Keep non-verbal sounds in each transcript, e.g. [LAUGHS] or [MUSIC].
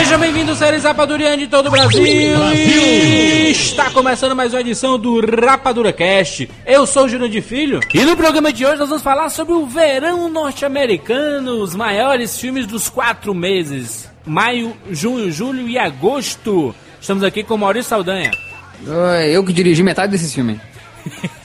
Sejam bem-vindos, séries Rapadurianos de todo o Brasil. E Está começando mais uma edição do Rapadura Cast. Eu sou o Júnior de Filho e no programa de hoje nós vamos falar sobre o verão norte-americano, os maiores filmes dos quatro meses: maio, junho, julho e agosto. Estamos aqui com Maurício Saldanha. Eu que dirigi metade desse filme. [LAUGHS]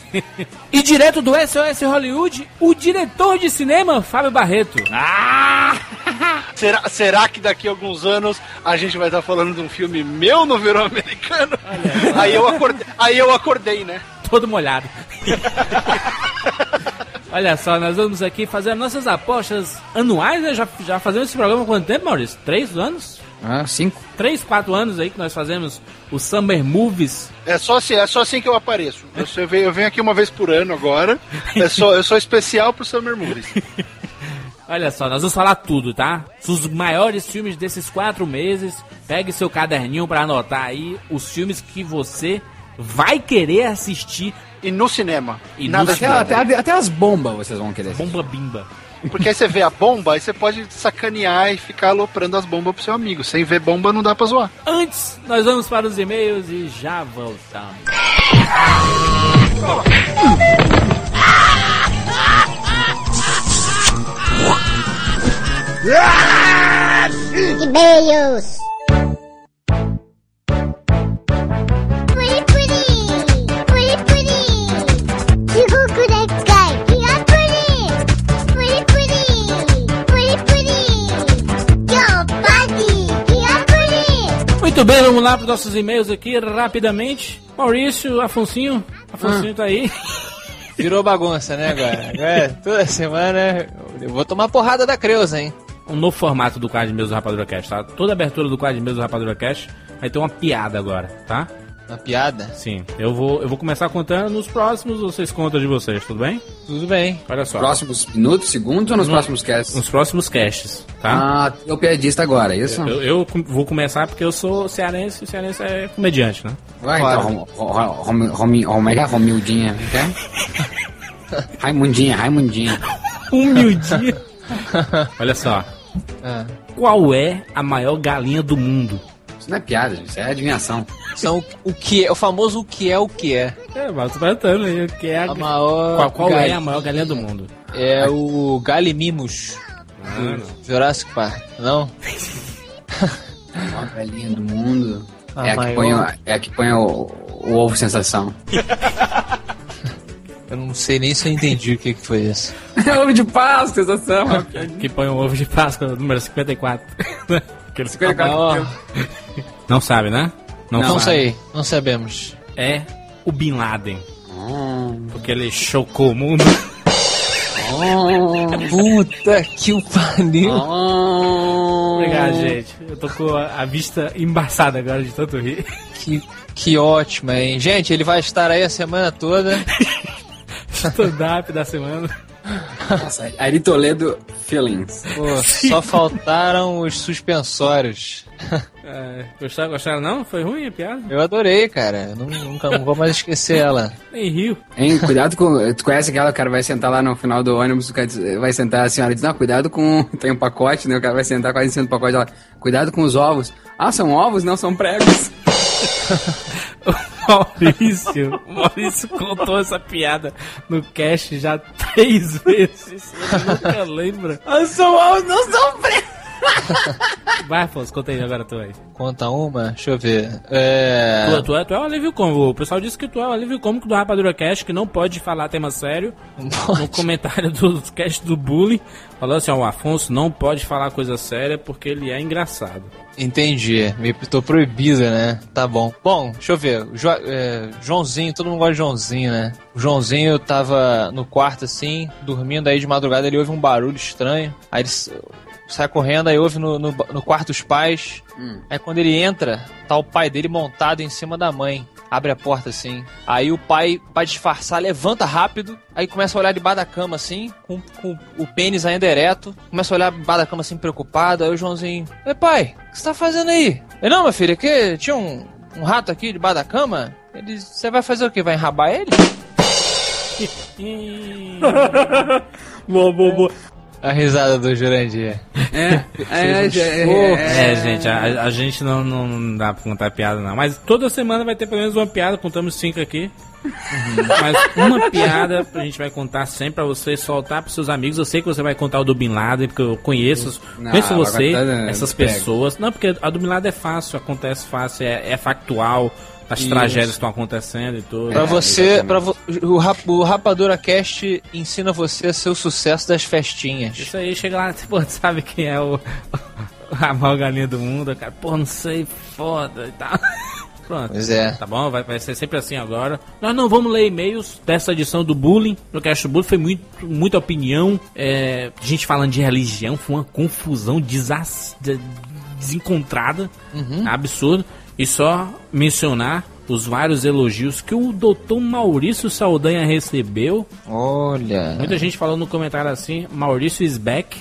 E direto do SOS Hollywood, o diretor de cinema, Fábio Barreto. Ah! [LAUGHS] Será, será que daqui a alguns anos a gente vai estar falando de um filme meu no verão americano? Aí eu acordei, aí eu acordei né? Todo molhado. Olha só, nós vamos aqui fazer as nossas apostas anuais, né? Já, já fazemos esse programa há quanto tempo, Maurício? Três anos? Ah, cinco. Três, quatro anos aí que nós fazemos o Summer Movies. É só assim, é só assim que eu apareço. Eu, eu venho, eu venho aqui uma vez por ano agora. É só, eu sou especial pro Summer Movies. [LAUGHS] Olha só, nós vamos falar tudo, tá? Os maiores filmes desses quatro meses. Pegue seu caderninho pra anotar aí os filmes que você vai querer assistir. E no cinema. E nada no Até, nada. até, até as bombas vocês vão querer. Bomba Bimba. Porque aí você vê a bomba, aí você pode sacanear e ficar aloprando as bombas pro seu amigo. Sem ver bomba não dá pra zoar. Antes, nós vamos para os e-mails e já voltamos. E-mails. Muito bem, vamos lá para os nossos e-mails aqui rapidamente. Maurício, Afonsinho. Afonsinho tá aí. [LAUGHS] Virou bagunça, né, agora? Agora, toda semana eu vou tomar porrada da Creuza, hein? um novo formato do quadro de mesa do Rapadura Cast, tá? Toda abertura do quadro de mesa do Rapadura Cast vai ter uma piada agora, tá? Uma piada? Sim, eu vou, eu vou começar contando nos próximos, vocês contam de vocês, tudo bem? Tudo bem. Olha só. Próximos minutos, segundos ou nos No- próximos casts? Nos próximos casts, tá? Ah, é o piadista agora, isso? Eu, eu com- vou começar porque eu sou cearense e cearense é comediante, né? Vai, Claro. então, Rom- Rom- Rom- Rom- Rom- é que é? Romildinha, quer? [LAUGHS] Raimundinha, Raimundinha. Humildinho. [LAUGHS] Olha só. Ah, Qual é a maior galinha do mundo? Isso não é piada, gente, isso é adivinhação. são o que é, o famoso o que é o que é. É, mas eu tô perguntando aí o que é a... A maior. Qual, qual é a maior galinha do mundo? É o Galimimus Ah. Jurassic Park, não? A maior galinha do mundo A é, a maior. põe, o- é a que põe o, o ovo sensação. [LAUGHS] Eu não sei nem se eu entendi o que, que foi isso. É ovo de Páscoa, sensação. [LAUGHS] Que põe o ovo de Páscoa, número 54. Aquele- A maior- Não sabe, né? Não, Não sabe. sei, não sabemos. É o Bin Laden. Hum, Porque ele chocou o mundo. Puta que o pariu. hum. Obrigado, gente. Eu tô com a, a vista embaçada agora de tanto rir. Que, que ótimo, hein? Gente, ele vai estar aí a semana toda. [LAUGHS] Stand-up da semana. Nossa, Ari Toledo Feelings. Pô, só faltaram os suspensórios. É, gostaram, gostaram não? Foi ruim a piada? Eu adorei, cara. Eu não- nunca não vou mais esquecer ela. Nem riu. Hein, cuidado com. Tu conhece aquela, o cara vai sentar lá no final do ônibus, o cara diz- vai sentar, a senhora diz, não, cuidado com. [LAUGHS] Tem um pacote, né? O cara vai sentar quase em cima do pacote lá. Cuidado com os ovos. Ah, são ovos? Não, são pregos. O [LAUGHS] Maurício, o Maurício contou essa piada no cast já três vezes. Ele nunca lembra. Ah, são ovos, não são pregos. Vai, Afonso, conta aí agora tu aí. Conta uma, deixa eu ver. É. Tu, tu é, tu é o alívio cômico. O pessoal disse que tu é o alívio cômico do Rapadura Cast, que não pode falar tema sério. No comentário do cast do bullying, falou assim: ó, o Afonso não pode falar coisa séria porque ele é engraçado. Entendi. Me tô proibida, né? Tá bom. Bom, deixa eu ver. Jo- é, Joãozinho, todo mundo gosta de Joãozinho, né? O Joãozinho tava no quarto assim, dormindo aí de madrugada, ele ouve um barulho estranho. Aí ele sai correndo, aí ouve no, no, no quarto dos pais. Aí quando ele entra, tá o pai dele montado em cima da mãe. Abre a porta assim. Aí o pai, pra disfarçar, levanta rápido, aí começa a olhar debaixo da cama assim, com, com o pênis ainda ereto. Começa a olhar debaixo da cama assim, preocupado. Aí o Joãozinho, Ei pai, o que você tá fazendo aí? Ele, não, meu filho, é que tinha um, um rato aqui debaixo da cama. Ele, você vai fazer o quê? Vai enrabar ele? [LAUGHS] boa, boa, boa. A risada do Jurandir. É, é, [LAUGHS] é, É, é, gente, a, a gente não, não, não dá pra contar piada, não. Mas toda semana vai ter pelo menos uma piada, contamos cinco aqui. Mas uma piada a gente vai contar sempre pra você soltar pros seus amigos. Eu sei que você vai contar o do Bin Laden, porque eu conheço, Não, conheço você, né, essas pessoas. Não, porque a do Bin Laden é fácil, acontece fácil, é, é factual. As Isso. tragédias estão acontecendo e tudo. Pra É, você, vo, o, rap, o Rapadura Cast ensina você a ser o sucesso das festinhas. Isso aí, chega lá, [LAUGHS] pô, sabe quem é o. [LAUGHS] A maior galinha do mundo, cara? Pô, não sei, foda e tal. [LAUGHS] Pronto. Pois é. Tá bom? Vai, vai ser sempre assim agora. Nós não vamos ler e-mails dessa edição do Bullying. No Cast Bullying foi muito, muita opinião. É, gente falando de religião, foi uma confusão desas, de- desencontrada. Absurdo. E só mencionar os vários elogios que o doutor Maurício Saldanha recebeu. Olha. Muita gente falou no comentário assim: Maurício is back.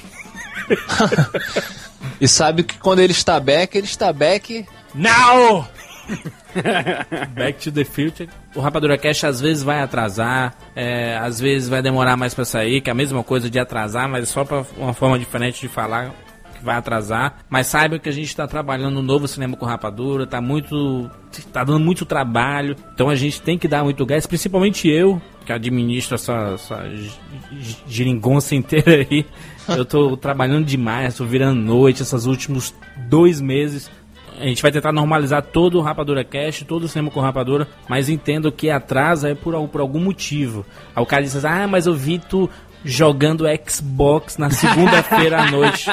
[LAUGHS] E sabe que quando ele está back, ele está back. Now! [LAUGHS] Back to the Future. O Rapadura Cash às vezes vai atrasar, é, às vezes vai demorar mais pra sair, que é a mesma coisa de atrasar, mas só pra uma forma diferente de falar vai atrasar. Mas saiba que a gente tá trabalhando no novo cinema com Rapadura, tá muito. tá dando muito trabalho, então a gente tem que dar muito gás, principalmente eu, que administro essa, essa gi- gi- geringonça inteira aí. [LAUGHS] Eu tô trabalhando demais, tô virando noite esses últimos dois meses. A gente vai tentar normalizar todo o Rapadura Cast, todo o cinema com Rapadura, mas entendo que atrasa é por, por algum motivo. Aí o cara diz assim, ah, mas eu vi tu jogando Xbox na segunda-feira à noite.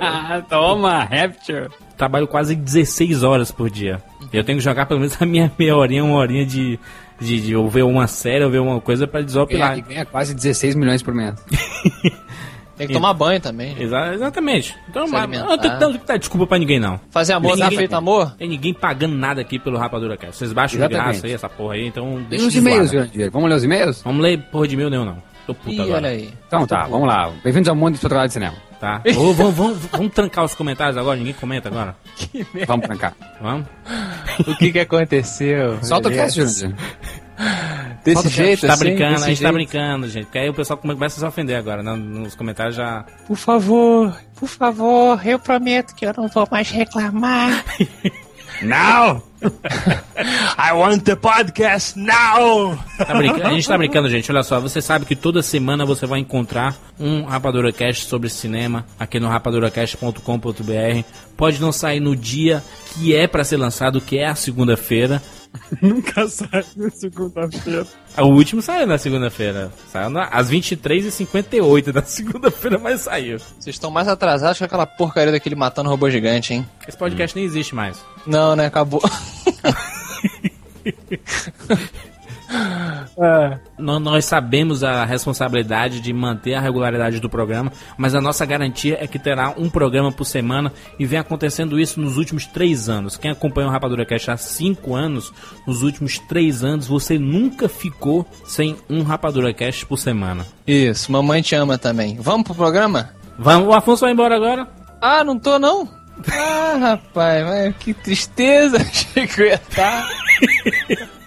[LAUGHS] Toma, Rapture. Trabalho quase 16 horas por dia. Eu tenho que jogar pelo menos a minha meia horinha, uma horinha de, de, de ou ver uma série, ou ver uma coisa pra desopilar. Ganha, ganha quase 16 milhões por mês. [LAUGHS] Tem que tomar banho também. Exa- exatamente. Então, mas, não tem tem que dar desculpa pra ninguém, não. Fazer amor, Ninguém- tá feito amor? Tem ninguém pagando nada aqui pelo Rapadura Cast. Vocês baixam de Exatamente. graça aí, essa porra aí, então E deixa os de e-mails. Jurandir? Vamos ler os e-mails? Vamos ler porra de mil nenhum, não. Tô puto Ih, agora. olha aí. Então tá, vamos lá. Bem-vindos ao mundo do trabalho de cinema. Tá? [LAUGHS] Ô, vamos, vamos, vamos trancar os comentários agora, ninguém comenta agora. [LAUGHS] Vamos trancar. Vamos? O que que aconteceu? Solta o cast, Jurandir. Desse Solta jeito, tá assim, brincando, a gente tá jeito? brincando, gente. Porque aí o pessoal come- começa a se ofender agora, né? Nos comentários já. Por favor, por favor, eu prometo que eu não vou mais reclamar. [LAUGHS] Não! [LAUGHS] I want the podcast now! Tá? A gente tá brincando, gente. Olha só, você sabe que toda semana você vai encontrar um Rapadura Cast sobre cinema aqui no rapaduracast.com.br. Pode não sair no dia que é pra ser lançado, que é a segunda-feira. [LAUGHS] Nunca sai na segunda-feira. O último saiu na segunda-feira. Saiu na- às 23h58 da [LAUGHS] segunda-feira, mas saiu. Vocês estão mais atrasados que aquela porcaria daquele matando robô gigante, hein? Esse podcast nem existe mais. Não, né? Acabou. [LAUGHS] Nó- Nós sabemos a responsabilidade de manter a regularidade do programa, mas a nossa garantia é que terá um programa por semana e vem acontecendo isso nos últimos três anos. Quem acompanha o Rapadura Cash há cinco anos, nos últimos três anos, você nunca ficou sem um Rapadura Cash por semana. Isso, mamãe te ama também. Vamos pro programa? Vamos, o Afonso vai embora agora? Ah, não tô não? Ah, rapaz, que tristeza. [LAUGHS] Achei que eu ia estar. [LAUGHS]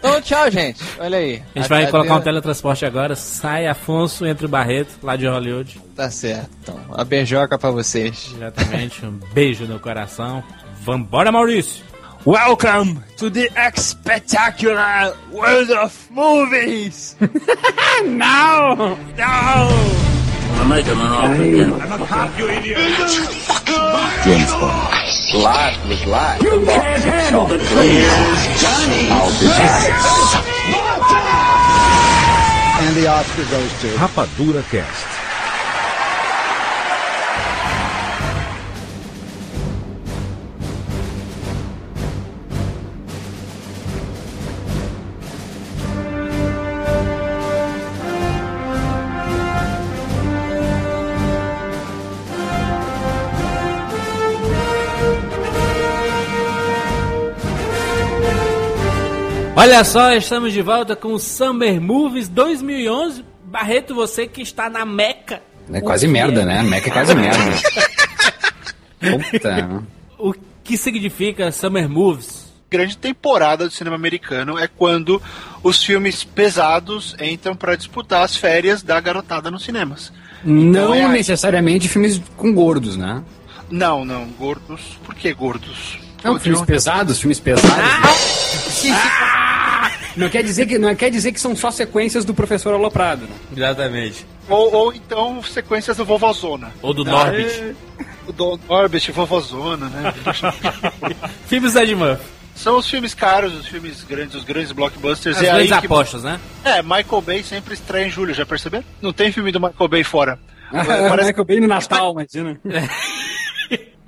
Então, tchau, gente. Olha aí. A gente vai Adeus. colocar um teletransporte agora. Sai Afonso entre o Barreto, lá de Hollywood. Tá certo. Então, a beijoca pra vocês. Diretamente, um beijo no coração. Vambora, Maurício! Welcome to the spectacular world of movies! [LAUGHS] now! Now! Rapadura Cast. Olha só, estamos de volta com o Summer Movies 2011. Barreto, você que está na Meca. É quase O que merda, é? né? Mac é quase merda. Puta. O que significa Summer Movies? grande temporada do cinema americano é quando os filmes pesados entram pra disputar as férias da garotada nos cinemas. Não é a- necessariamente filmes com gordos, né? Não, não, gordos. Por que gordos? Não, Pô, filmes pesados, filmes pesados. Não quer dizer que não quer dizer que são só sequências do professor Aloprado, né? Exatamente. ou, ou então sequências do Vovozona. Ou do Norbit. O Don Orbit, Vovozona, né? [LAUGHS] Filmes da Ed Murphy. São os filmes caros, os filmes grandes, os grandes blockbusters. As é aí grandes que... apostas, né? É, Michael Bay sempre estreia em julho, já perceberam? Não tem filme do Michael Bay fora. Parece que eu bem no Natal, imagina. [LAUGHS]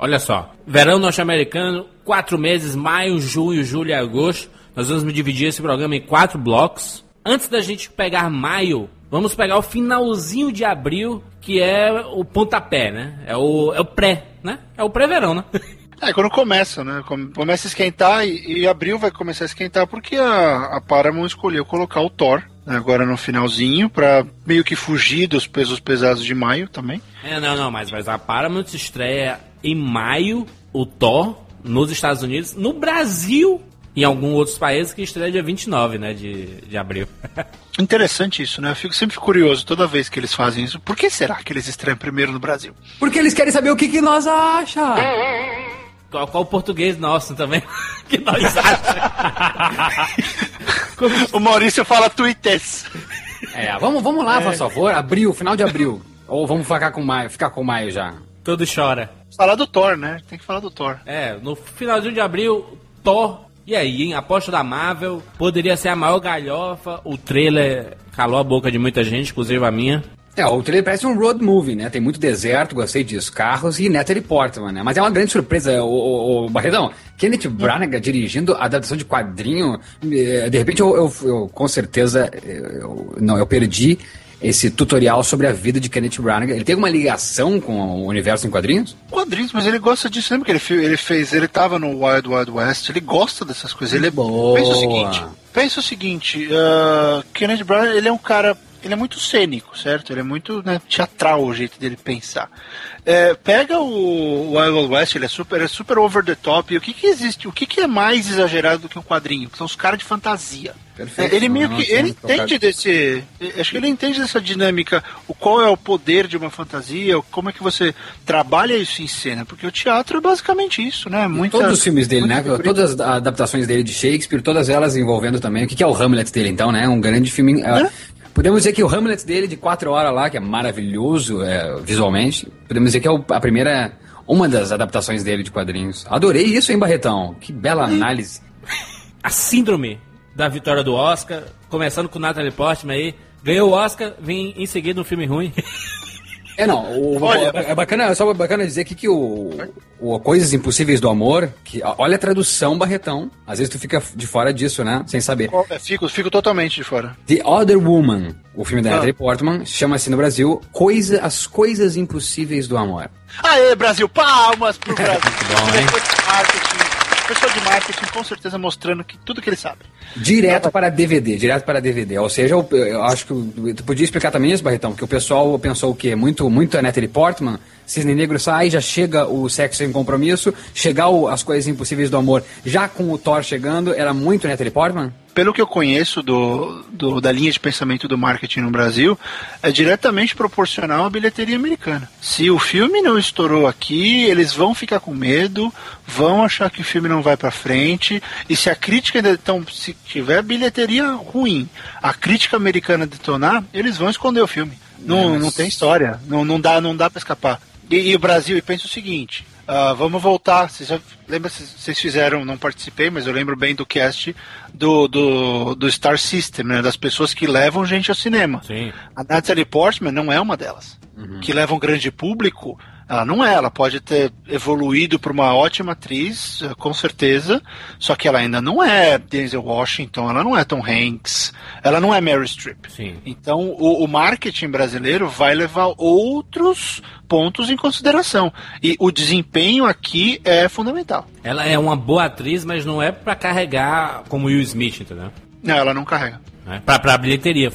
Olha só. Verão norte-americano, quatro meses, maio, junho, julho e agosto. Nós vamos dividir esse programa em quatro blocos. Antes da gente pegar maio, vamos pegar o finalzinho de abril, que é o pontapé, né? É o, é o pré, né? É o pré-verão, né? [LAUGHS] É, quando começa, né? Come- Começa a esquentar e, e abril vai começar a esquentar porque a, a Paramount escolheu colocar o Thor né, agora no finalzinho pra meio que fugir dos pesos pesados de maio também. É, não, não, mas, mas a Paramount estreia em maio o Thor nos Estados Unidos, no Brasil e em alguns outros países que estreia dia 29, né, de, de abril. [LAUGHS] Interessante isso, né? Eu fico sempre curioso toda vez que eles fazem isso. Por que será que eles estreiam primeiro no Brasil? Porque eles querem saber o que, que nós acha. qual, qual o português nosso também [LAUGHS] que nós achamos. [LAUGHS] O Maurício fala tweets. É, vamos, vamos lá, por favor. Abril, final de abril. Ou vamos ficar com maio, ficar com maio já. Todo chora. Falar do Thor, né? Tem que falar do Thor. É, no finalzinho de abril, Thor. E aí, hein? Aposta da Marvel. Poderia ser a maior galhofa. O trailer calou a boca de muita gente, inclusive a minha. É, o trailer parece um road movie, né? Tem muito deserto, gostei disso, carros e Natalie Portman, né? Mas é uma grande surpresa, o, o, o Barredão. Kenneth Branagh dirigindo a adaptação de quadrinho. eh, De repente, eu, eu- eu, com certeza, eu, não, eu perdi esse tutorial sobre a vida de Kenneth Branagh. Ele tem alguma ligação com o universo em quadrinhos? Quadrinhos, mas ele gosta disso. Lembra que ele, ele fez? Ele tava no Wild Wild West. Ele gosta dessas coisas. Ele é Boa. Pensa o seguinte. Pensa o seguinte. Uh, Kenneth Branagh, ele é um cara. Ele é muito cênico, certo? Ele é muito né, teatral o jeito dele pensar. É, pega o Wild Wild West, ele é super, é super over the top. E o que, que existe? O que, que é mais exagerado do que um quadrinho? São os caras de fantasia. Perfeito. É, Ele meio que ele entende desse, acho que ele entende dessa dinâmica, o qual é o poder de uma fantasia, como é que você trabalha isso em cena, porque o teatro é basicamente isso, né? Muita, Todos os filmes dele, né? Todas as adaptações dele de Shakespeare, todas elas envolvendo também. O que é o Hamlet dele, então, né? Um grande filme. eh, Podemos dizer que o Hamlet dele de quatro horas lá, que é maravilhoso eh, visualmente, podemos dizer que é o- a primeira. Uma das adaptações dele de quadrinhos. Adorei isso, hein, Barretão? Que bela análise. A síndrome da vitória do Oscar, começando com Natalie Portman aí. Ganhou o Oscar, vem em seguida um filme ruim. [LAUGHS] É, não, o- Olha- é bacana, é só bacana dizer aqui que o, o Coisas Impossíveis do Amor, que olha a tradução, Barretão. Às vezes tu fica de fora disso, né? Sem saber. É, fico, fico totalmente de fora. The Other Woman, o filme da Ah. Natalie Portman, chama-se no Brasil Coisa, As Coisas Impossíveis do Amor. Aê, Brasil, palmas pro [LAUGHS] Brasil. bom, hein? Pessoa de marketing, com certeza mostrando que tudo que ele sabe. Direto para DVD, direto para DVD. Ou seja, eu, eu acho que tu podia explicar também isso, Barretão, que o pessoal pensou o quê? Muito, muito a Natalie Portman, Cisne Negro sai, já chega o Sexo Sem Compromisso, chegar o As Coisas Impossíveis do Amor, já com o Thor chegando, era muito Natalie Portman? Pelo que eu conheço do, do- da linha de pensamento do marketing no Brasil, é diretamente proporcional à bilheteria americana. Se o filme não estourou aqui, eles vão ficar com medo, vão achar que o filme não vai pra frente, e se a crítica então, se tiver bilheteria ruim, a crítica americana detonar, eles vão esconder o filme. Não, não tem história, não, não dá, não dá para escapar. E, e o Brasil, e pensa o seguinte, ah, vamos voltar. Vocês já, lembra, se vocês fizeram, não participei, mas eu lembro bem do cast do, do, do Star System, né? Das pessoas que levam gente ao cinema. Sim. A Natalie Portman não é uma delas. Que leva um grande público. Ela não é, ela pode ter evoluído para uma ótima atriz, com certeza, só que ela ainda não é Denzel Washington, ela não é Tom Hanks, ela não é Mary Streep. Sim. Então o, o marketing brasileiro vai levar outros pontos em consideração. E o desempenho aqui é fundamental. Ela é uma boa atriz, mas não é pra carregar como Will Smith, entendeu? Não, ela não carrega. Né? Pra, pra bilheteria,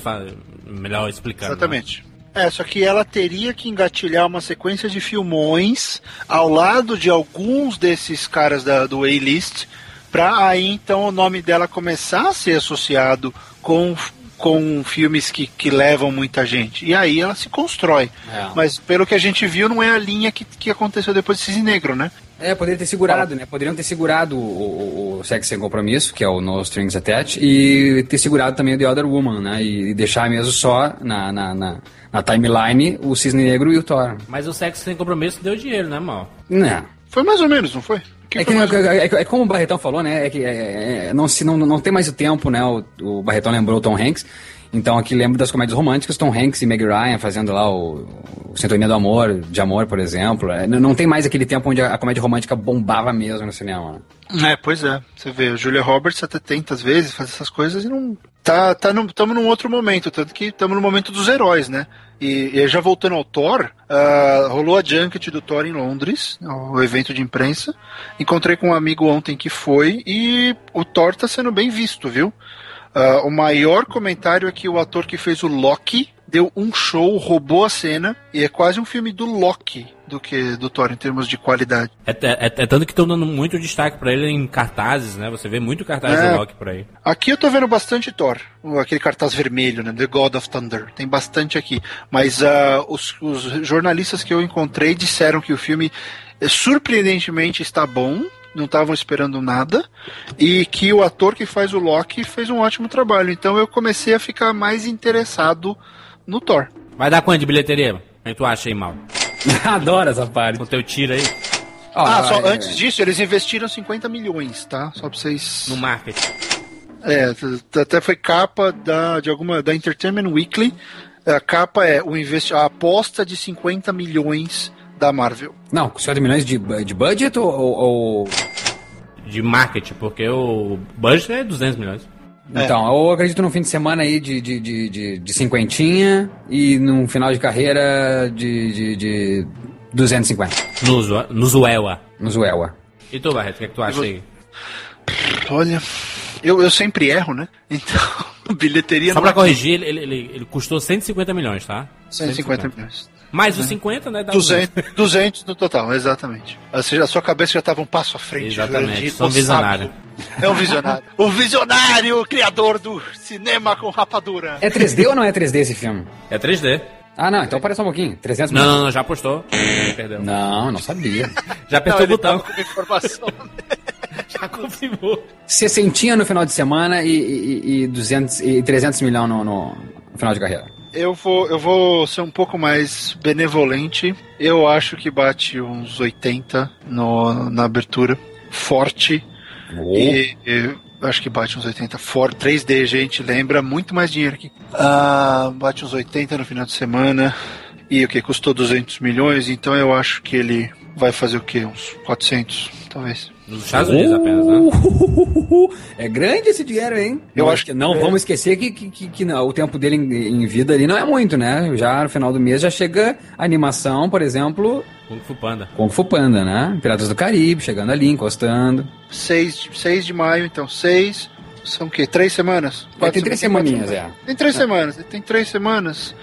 melhor explicando. né? É, só que ela teria que engatilhar uma sequência de filmões ao lado de alguns desses caras da, do A-list, pra aí então o nome dela começar a ser associado com, com filmes que, que levam muita gente. E aí ela se constrói. É. Mas pelo que a gente viu, não é a linha que, que aconteceu depois de Cisne Negro, né? É, poderia ter segurado, né? Poderiam ter segurado o, o, o Sexo Sem Compromisso, que é o No Strings Attached, e ter segurado também o The Other Woman, né? E, deixar mesmo só na, na, na, na timeline o Cisne Negro e o Thor. Mas o sexo sem compromisso deu dinheiro, né, mal? Né? Foi mais ou menos, não foi? É, que, menos? é, é- é como o Barretão falou, né? É que é- é- não, se, não, não tem mais o tempo, né? O, o Barretão lembrou o Tom Hanks. Então aqui lembro das comédias românticas, Tom Hanks e Meg Ryan fazendo lá o, o Sintonia do Amor, de Amor, por exemplo. É, não, não tem mais aquele tempo onde a, comédia romântica bombava mesmo no cinema. né? É, pois é. Você vê, a Julia Roberts até tenta às vezes fazer essas coisas e não. Tá, tá num, tamo num outro momento, tanto que estamos no momento dos heróis, né? E, e já voltando ao Thor, ah, rolou a junket do Thor em Londres, o evento de imprensa. Encontrei com um amigo ontem que foi e o Thor tá sendo bem visto, viu? Ah, o maior comentário é que o ator que fez o Loki deu um show, roubou a cena, e é quase um filme do Loki do que do Thor em termos de qualidade. É, é- é tanto que estão dando muito destaque pra ele em cartazes, né? Você vê muito cartaz É. do Loki por aí. Aqui eu tô vendo bastante Thor, aquele cartaz vermelho, né? The God of Thunder. Tem bastante aqui. Mas ah, os, os jornalistas que eu encontrei disseram que o filme surpreendentemente está bom, não estavam esperando nada, e que o ator que faz o Loki fez um ótimo trabalho. Então eu comecei a ficar mais interessado no Thor. Vai dar quanto de bilheteria? O que tu acha aí, mal? [LAUGHS] Adoro essa parte. Com teu tiro aí Ó, ah, só é- antes disso, eles investiram 50 milhões, tá? Só pra vocês. no marketing. É, até foi capa da, de alguma da Entertainment Weekly. A capa é o investi a aposta de 50 milhões da Marvel. Não, 50 milhões de, de budget ou, ou- ou- De marketing, porque o budget é 200 milhões. Então, eu acredito num fim de semana aí de, de, de, de, de cinquentinha e num final de carreira de, de, de 250. No, Zu- no Zuela. No Zuela. E tu, Barreto, o que, é que tu acha aí? Olha, eu, eu sempre erro, né? [LAUGHS] Então, bilheteria Só pra é corrigir, ele, ele, ele, ele custou 150 milhões, tá? 150 milhões. Mais os 50, né? Dá 200, 200 [LAUGHS] no total, exatamente. Ou seja, a sua cabeça já estava um passo à frente. Exatamente, sou um visionário. [LAUGHS] É um visionário. o visionário, o criador do cinema com rapadura. É 3D ou não é 3D esse filme? É 3D. Ah, não, então parece um pouquinho. 300 Não, milhões. não, não, já apostou. [LAUGHS] Perdeu. Não, não sabia. Já apertou o ele botão. tava com informação. Já confirmou. Sessentinha no final de semana e, e, e 200, e 300 milhões no, no final de carreira. Eu vou, eu vou ser um pouco mais benevolente. Eu acho que bate uns 80 no, na abertura. Forte. E, e acho que bate uns 80 forte. 3D, gente, lembra muito mais dinheiro aqui. Ah, bate uns 80 no final de semana. E o que? Custou 200 milhões, então eu acho que ele vai fazer o quê? Uns 400, talvez. Nos Estados Unidos apenas, né? [LAUGHS] É grande esse dinheiro, hein? Eu Não, acho que- não é. vamos esquecer que, que, que- que não, o tempo dele em, em vida ali não é muito, né? Já no final do mês já chega a animação, por exemplo, Kung Fu Panda. Kung Fu Panda, né? Piratas do Caribe, chegando ali, encostando. 6, de- 6 de maio, então 6. São o quê? Três semanas? É, tem três quatro semaninhas, semanas. é. Tem três semanas, tem três semanas.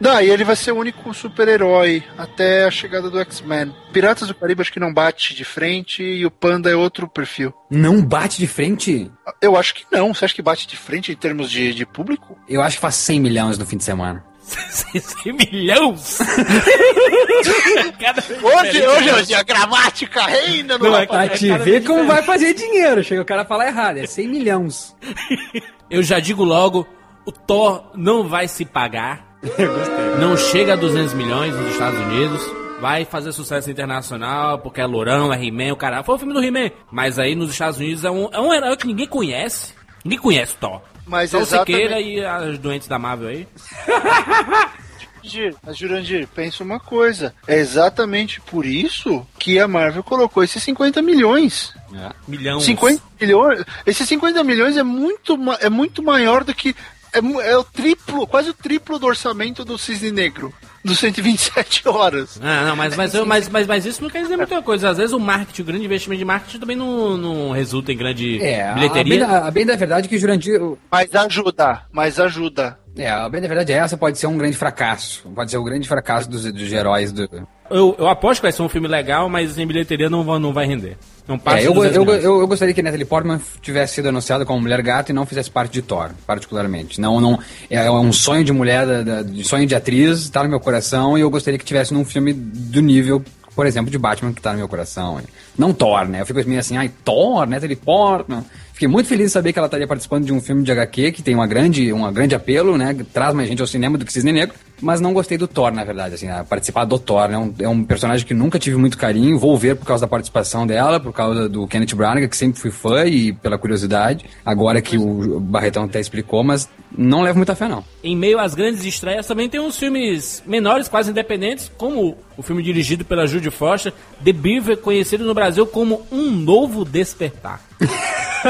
Daí ele vai ser o único super-herói até a chegada do X-Men. Piratas do Caribe acho que não bate de frente e o Panda é outro perfil. Não bate de frente? Eu acho que não. Você acha que bate de frente em termos de, de público? Eu acho que faz 100 milhões no fim de semana. [LAUGHS] 100 milhões? [LAUGHS] Hoje, hoje, hoje a gramática reina no Não, é. Pra te ver como diferente. vai fazer dinheiro. Chega o cara falar errado, é 100 milhões. [LAUGHS] Eu já digo logo, o Thor não vai se pagar. [LAUGHS] Não chega a 200 milhões nos Estados Unidos. Vai fazer sucesso internacional, porque é Lourão, é He-Man, o cara. Foi o filme do He-Man. Mas aí nos Estados Unidos é um, é um herói que ninguém conhece. Ninguém conhece Thor. Mas Só o exatamente. Siqueira e as doentes da Marvel aí. Jurandir, [LAUGHS] Jurandir, pensa uma coisa. É exatamente por isso que a Marvel colocou esses 50 milhões. Milhão. 50 milhões. Esses 50 milhões é muito, é muito maior do que. É, é o triplo, quase o triplo do orçamento do Cisne Negro, dos 127 [LAUGHS] horas. Ah, não, mas, mas, eu- mas, mas, mas isso não quer dizer muita coisa. Às vezes o marketing, o grande investimento de marketing também não, não resulta em grande É, a, a, bem bilheteria. da, a bem da verdade é que Jurandir. Mas ajuda, mas ajuda. É, a bem da verdade é essa, pode ser um grande fracasso. Pode ser o grande fracasso dos, dos heróis do. Eu, eu aposto que vai ser um filme legal, mas em bilheteria não vai, não vai render. Não passa É, eu, dos 10 eu, eu, eu gostaria que Natalie Portman tivesse sido anunciada como Mulher Gato e não fizesse parte de Thor, particularmente. Não, não, é um sonho de mulher, da, da- de sonho de atriz, tá no meu coração, e eu gostaria que tivesse num filme do nível, por exemplo, de Batman, que tá no meu coração. Não Thor, né? Eu fico meio assim, ai, Thor, Natalie Portman. Fiquei muito feliz de saber que ela estaria participando de um filme de HQ que tem uma grande, uma grande apelo, né? Traz mais gente ao cinema do que Cisne Negro. Mas não gostei do Thor, na verdade, assim, a participar do Thor, né? Um- É um personagem que nunca tive muito carinho. Vou ver por causa da participação dela, por causa do Kenneth Branagh, que sempre fui fã e pela curiosidade. Agora que o Barretão até explicou, mas não levo muita fé, não. Em meio às grandes estreias, também tem uns filmes menores, quase independentes, como o filme dirigido pela Judy Foster, The Beaver, conhecido no Brasil como Um Novo Despertar. [LAUGHS]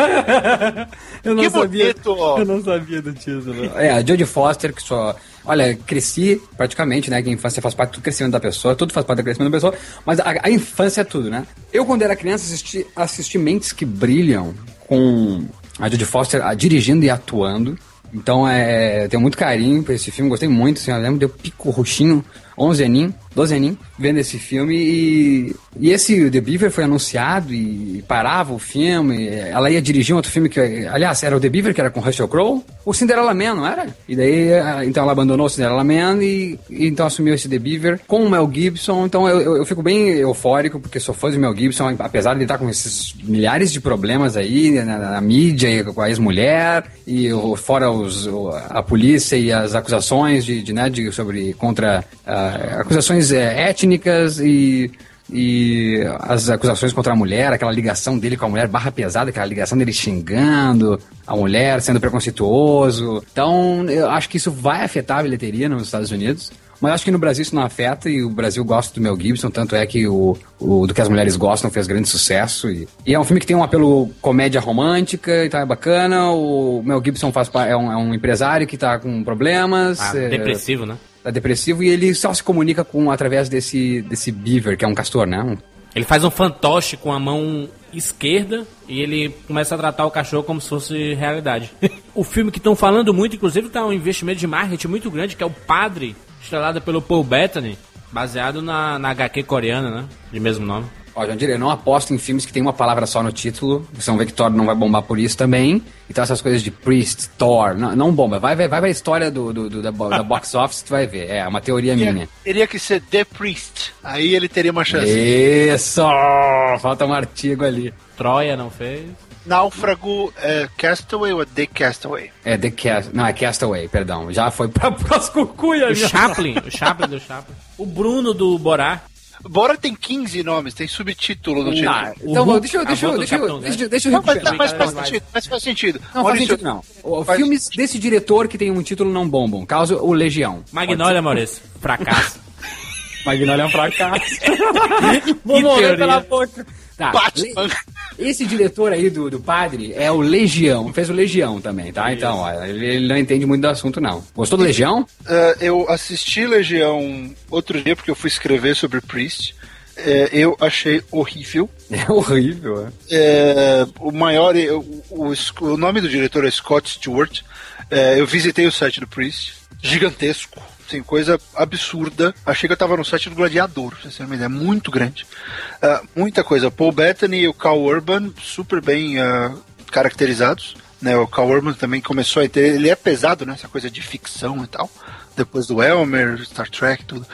Eu Que bonito! ó. não sabia do título. É, a Jodie Foster, que só. Olha, cresci praticamente, né? Que a infância faz parte do crescimento da pessoa, tudo faz parte do crescimento da pessoa, mas a, a infância é tudo, né? Eu, quando era criança, assisti, assisti Mentes que Brilham com a Jodie Foster ah, dirigindo e atuando. Então, é, tenho muito carinho por esse filme, gostei muito, assim, eu lembro, deu pico roxinho, 11 aninhos, 12 aninhos, vendo esse filme e, e esse The Beaver foi anunciado e parava o filme, ela ia dirigir um outro filme que, aliás, era o The Beaver, que era com Russell Crowe, o Cinderella Man, não era? E daí, ah, então ela abandonou o Cinderella Man e, e então assumiu esse The Beaver com o Mel Gibson, então eu, eu, eu fico bem eufórico, porque sou fã de Mel Gibson, apesar de estar com esses milhares de problemas aí na, na mídia com a ex-mulher, e fora os, a polícia e as acusações de, de, né, de sobre contra acusações eh, étnicas e e as acusações contra a mulher, aquela ligação dele com a mulher barra pesada, aquela ligação dele xingando a mulher, sendo preconceituoso. Então, eu acho que isso vai afetar a bilheteria nos Estados Unidos. Mas acho que no Brasil isso não afeta e o Brasil gosta do Mel Gibson, tanto é que o, o Do Que As Mulheres Gostam fez grande sucesso. E, e é um filme que tem um apelo comédia romântica, então é bacana. O Mel Gibson faz, é, um, é um empresário que tá com problemas. Ah, é, depressivo, né? Tá depressivo e ele só se comunica com através desse, desse beaver, que é um castor, né? Um- Ele faz um fantoche com a mão esquerda e ele começa a tratar o cachorro como se fosse realidade. [LAUGHS] o filme que estão falando muito, inclusive, tá um investimento de marketing muito grande, que é o Padre, estrelado pelo Paul Bettany, baseado na, na HQ coreana, né? De mesmo nome. Ó, Jandir, eu não aposto em filmes que tem uma palavra só no título. Vocês vão ver que Thor não vai bombar por isso também. Então essas coisas de Priest, Thor, não, não bomba. Vai, vai, vai ver a história do, do- do- da, da box [LAUGHS] office que tu vai ver. É uma teoria minha. Teria que ser The Priest. Aí ele teria uma chance. Isso! Falta um artigo ali. Troia não fez. Náufrago é Castaway ou é The Castaway? É The Cast... Não, é Castaway, perdão. Já foi pra [LAUGHS] pras cucuia, O Chaplin, o Chaplin do Chaplin. O Bruno do Borá. Bora tem 15 nomes, tem subtítulo no título. Ah, então, Hulk, deixa deixa deixa deixa, eu- deixa eu Não, mas, recuperar. mas faz sentido, mas faz sentido. Não, faz sentido não. O- faz- Filmes desse diretor que tem um título não bombam. Caso o Legião. Magnólia, Maurício. Fracasso. [LAUGHS] Magnolia é um fracasso. [LAUGHS] Vou morrer pela boca. Tá. Batman. Esse diretor aí do, do padre é o Legião. Fez o Legião também, tá? Então, ó, ele, ele não entende muito do assunto, não. Gostou do Legião? Ah, eu assisti Legião outro dia porque eu fui escrever sobre Priest. É, eu achei horrível. [LAUGHS] É horrível, é. É, o maior. O, o, o nome do diretor é Scott Stewart. É, eu visitei o site do Priest. Gigantesco. Assim, coisa absurda. Achei que eu tava no site do Gladiador, pra vocês ideia. Muito grande. Ah, muita coisa. Paul Bettany e o Cal Urban, super bem ah, caracterizados. Né, o Cal Urban também começou a ter. Ele é pesado, né? Essa coisa de ficção e tal. Depois do Elmer, Star Trek, tudo.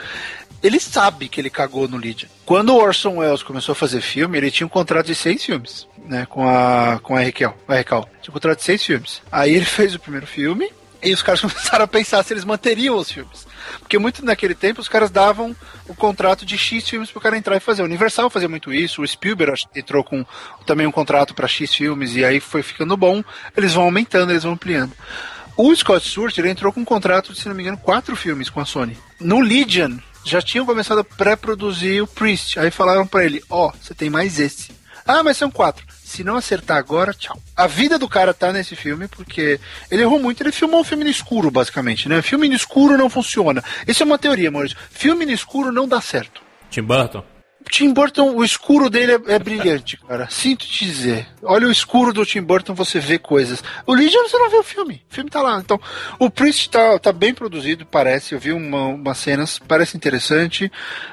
Ele sabe que ele cagou no Legion. Quando o Orson Welles começou a fazer filme, ele tinha um contrato de seis filmes, né? Com a, com a Raquel. A Raquel. Tinha um contrato de seis filmes. Aí ele fez o primeiro filme e os caras [LAUGHS] começaram a pensar se eles manteriam os filmes. Porque muito naquele tempo os caras davam o contrato de X filmes pro cara entrar e fazer. O Universal fazia muito isso, o Spielberg entrou com também um contrato para X filmes e aí foi ficando bom. Eles vão aumentando, eles vão ampliando. O Scott Stewart ele entrou com um contrato de, se não me engano, quatro filmes com a Sony. No Legion, já tinham começado a pré-produzir o Priest. Aí falaram pra ele: Ó, oh, você tem mais esse. Ah, mas são quatro. Se não acertar agora, tchau. A vida do cara tá nesse filme porque ele errou muito. Ele filmou um filme no escuro, basicamente, né? Filme no escuro não funciona. Isso é uma teoria, Maurício. Filme no escuro não dá certo. Tim Burton. Tim Burton, o escuro dele é, é, brilhante, cara. Sinto te dizer. Olha o escuro do Tim Burton, você vê coisas. O Legion você não vê o filme. O filme tá lá. Então, o Priest tá, tá bem produzido, parece. Eu vi uma, umas cenas, parece interessante.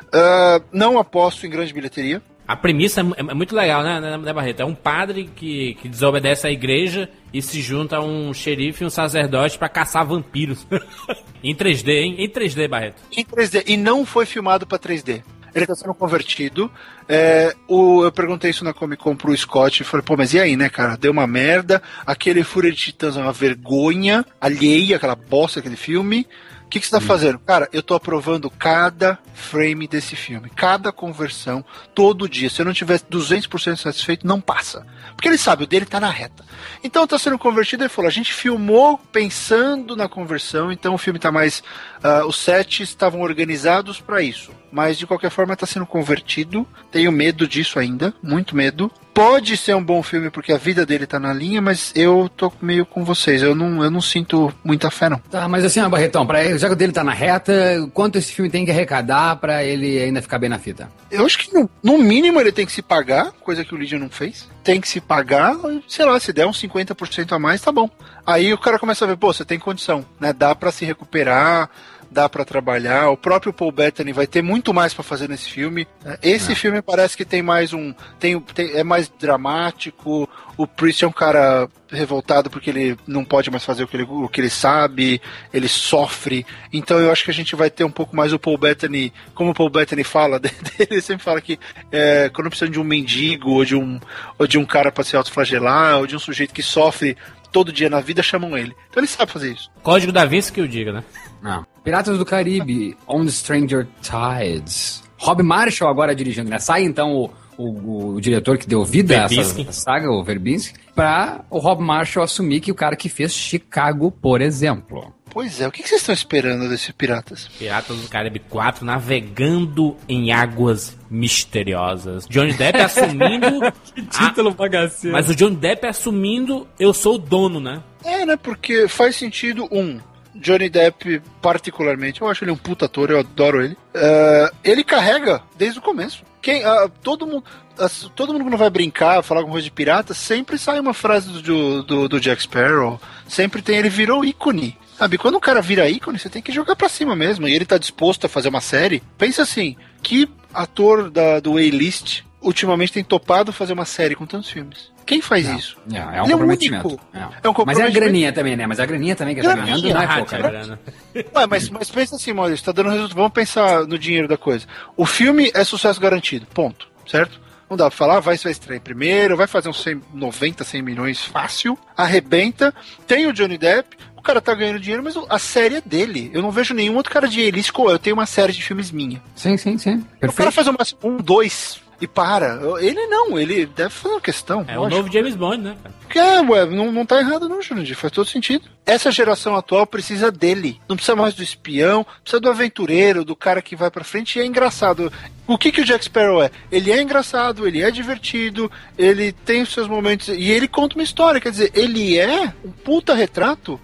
Uh, não aposto em grande bilheteria. A premissa é, é muito legal, né, né, né, Barreto? É um padre que, que desobedece à igreja e se junta a um xerife e um sacerdote para caçar vampiros. [LAUGHS] em 3D, hein? Em 3D, Barreto. Em 3D. E não foi filmado para 3D ele tá sendo convertido. É, o, eu perguntei isso na Comic Con pro Scott e falei, pô, mas e aí, né, cara? Deu uma merda. Aquele Fúria de Titãs é uma vergonha alheia, aquela bosta, aquele filme. O que, que você tá hum. fazendo? Cara, eu tô aprovando cada frame desse filme, cada conversão, todo dia. Se eu não tiver 200% satisfeito, não passa. Porque ele sabe, o dele tá na reta. Então tá sendo convertido, ele falou, a gente filmou pensando na conversão, então o filme tá mais... Uh, os sets estavam organizados para isso. Mas de qualquer forma tá sendo convertido. Tenho medo disso ainda, muito medo pode ser um bom filme porque a vida dele tá na linha, mas eu tô meio com vocês. Eu não, eu não sinto muita fé, não. Tá, mas assim, ó, Barretão, pra já que o dele tá na reta, quanto esse filme tem que arrecadar para ele ainda ficar bem na fita? Eu acho que no, no, mínimo ele tem que se pagar, coisa que o Lydia não fez. Tem que se pagar, sei lá, se der uns 50% a mais, tá bom. Aí o cara começa a ver, pô, você tem condição, né? Dá para se recuperar dá para trabalhar. O próprio Paul Bettany vai ter muito mais para fazer nesse filme. Esse é. filme parece que tem mais um, tem, tem, é mais dramático. O Priest é um cara revoltado porque ele não pode mais fazer o que ele, o que ele sabe, ele sofre. Então eu acho que a gente vai ter um pouco mais o Paul Bettany, como o Paul Bettany fala [LAUGHS] dele, ele sempre fala que é, quando precisa de um mendigo ou de um, ou de um cara para se autoflagelar ou de um sujeito que sofre todo dia na vida chamam ele. Então ele sabe fazer isso. Código da Vinci que eu diga, né? Não. Piratas do Caribe, On the Stranger Tides. Rob Marshall agora dirigindo, né? Sai então o, o, o diretor que deu vida a essa saga, o Verbinski, para o Rob Marshall assumir que o cara que fez Chicago, por exemplo. Pois é, o que vocês estão esperando desse Piratas? Piratas do Caribe 4 navegando em águas misteriosas. Johnny Depp [LAUGHS] assumindo. [LAUGHS] que título a... bagaceiro. Mas o Johnny Depp assumindo eu sou o dono, né? É, né? Porque faz sentido, um, Johnny Depp, particularmente, eu acho ele um puta ator, eu adoro ele. Uh, ele carrega desde o começo. Quem, uh, todo mundo. Uh, todo mundo que não vai brincar, falar alguma coisa de pirata, sempre sai uma frase do, do, do Jack Sparrow. Sempre tem, ele virou ícone. Sabe, quando o cara vira ícone, você tem que jogar pra cima mesmo. E ele tá disposto a fazer uma série. Pensa assim, que ator da, do A-List ultimamente tem topado fazer uma série com tantos filmes? Quem faz não, isso? Não, é um Ele comprometimento. É, é um comprometimento. Mas é a graninha também, né? Mas a graninha também que ele tá ganhando não é pouca. Né? Ué, mas, mas pensa assim, Maurício, tá dando resultado. Vamos pensar no dinheiro da coisa. O filme é sucesso garantido, ponto. Certo? Não dá pra falar, vai, vai estrear primeiro, vai fazer uns 100, 90, 100 milhões fácil, arrebenta. Tem o Johnny Depp, o cara tá ganhando dinheiro, mas a série é dele. Eu não vejo nenhum outro cara de elite. Eu tenho uma série de filmes minha. Sim, sim, sim. Perfeito. O cara faz uma, um, dois e para. Ele não, ele deve fazer uma questão. É o novo James Bond, né? É, ué, não, não tá errado não, Jurandir, faz todo sentido. Essa geração atual precisa dele. Não precisa mais do espião, precisa do aventureiro, do cara que vai pra frente e é engraçado. O que que o Jack Sparrow é? Ele é engraçado, ele é divertido, ele tem os seus momentos e ele conta uma história, quer dizer, ele é um puta retrato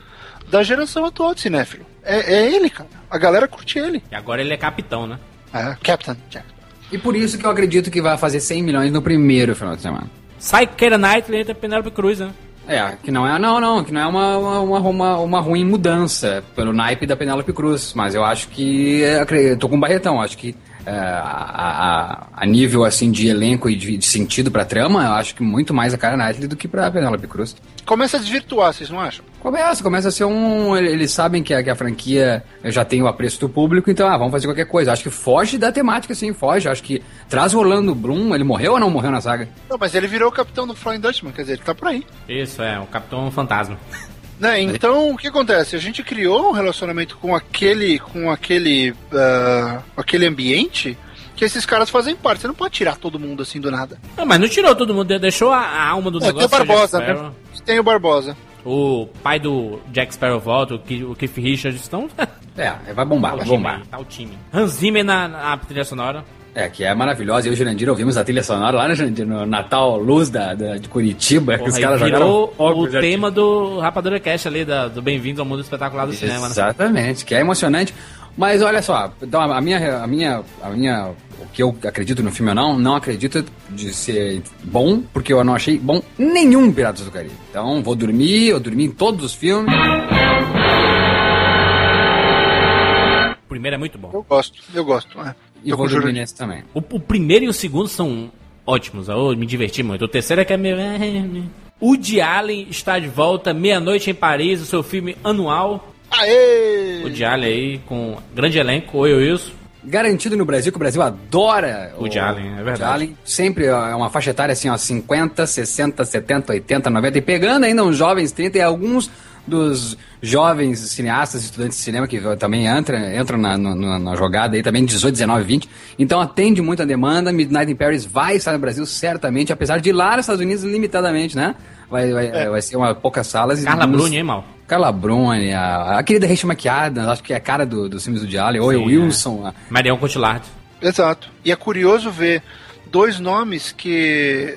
da geração atual de cinéfilo. É, é ele, cara. A galera curte ele. E agora ele é capitão, né? É, Captain Jack. E por isso que eu acredito que vai fazer 100 milhões no primeiro final de semana. Sai Keira Knightley entra Penelope Cruz, né? É, que não é, não, não, que não é uma, uma, uma, uma ruim mudança pelo naipe da Penélope Cruz, mas eu acho que, eu tô com um barretão, acho que é, a, a, a, nível assim de elenco e de, de sentido pra trama, eu acho que muito mais a cara Knightley do que pra Penelope Cruz. Começa a desvirtuar, vocês não acham? Começa, começa a ser um. Eles sabem que a, que a franquia já tem o apreço do público, então, ah, vamos fazer qualquer coisa. Acho que foge da temática, assim, foge. Acho que traz o Orlando Bloom, ele morreu ou não morreu na saga? Não, mas ele virou o capitão do Flying Dutchman, quer dizer, ele tá por aí. Isso, é, o capitão fantasma. Né, então, o que acontece? A gente criou um relacionamento com aquele, com aquele, uh, aquele ambiente que esses caras fazem parte. Você não pode tirar todo mundo assim do nada. Não, mas não tirou todo mundo, deixou a, alma do é, negócio. Tem o Barbosa, né? Tem o Barbosa. O pai do Jack Sparrow volta, o Keith Richards estão. [LAUGHS] É, vai bombar, Tá o vai time bombar. aí, tá o time. Hans Zimmer na, na trilha sonora. É, que é maravilhosa. Eu e o Jurandir ouvimos a trilha sonora lá no, Jurandir, no Natal Luz da, da- de Curitiba, que Porra, os e caras virou jogaram fogo, o tema do Rapadura Cash ali, da, do Bem-vindo ao Mundo Espetacular do Cinema, né? Exatamente, que é emocionante. Mas olha só, então a minha, a minha, a minha, o que eu acredito no filme ou não, não acredito de ser bom, porque eu não achei bom nenhum Piratas do Caribe. Então vou dormir, eu dormi em todos os filmes. O primeiro é muito bom. Eu gosto, eu gosto. É. E Tô vou Jurandir. nesse também. O, o primeiro e o segundo são ótimos, eu me diverti muito. O terceiro é que é meio. O de Allen está de volta, Meia-Noite em Paris, o seu filme anual. Aê! O de Allen aí, com grande elenco, oi Wilson. Garantido no Brasil, que o Brasil adora Woody Allen, é verdade. Woody Allen. Sempre é uma faixa etária assim, ó, 50, 60, 70, 80, 90, e pegando ainda uns jovens 30 e alguns dos jovens cineastas, estudantes de cinema que também entram, entram na, na- na jogada aí, também 18, 19, 20. Então atende muito a demanda. Midnight in Paris vai estar no Brasil certamente, apesar de ir lá nos Estados Unidos limitadamente, né? Vai, vai, vai ser uma poucas salas. e Carla nos- Bruni, hein, mal? Carla Bruni, a, a querida Rachel McAdams, acho que é a cara do, dos filmes do Allen, Owen Sim, Wilson, a- Marion Cotillard. Exato. E é curioso ver dois nomes que.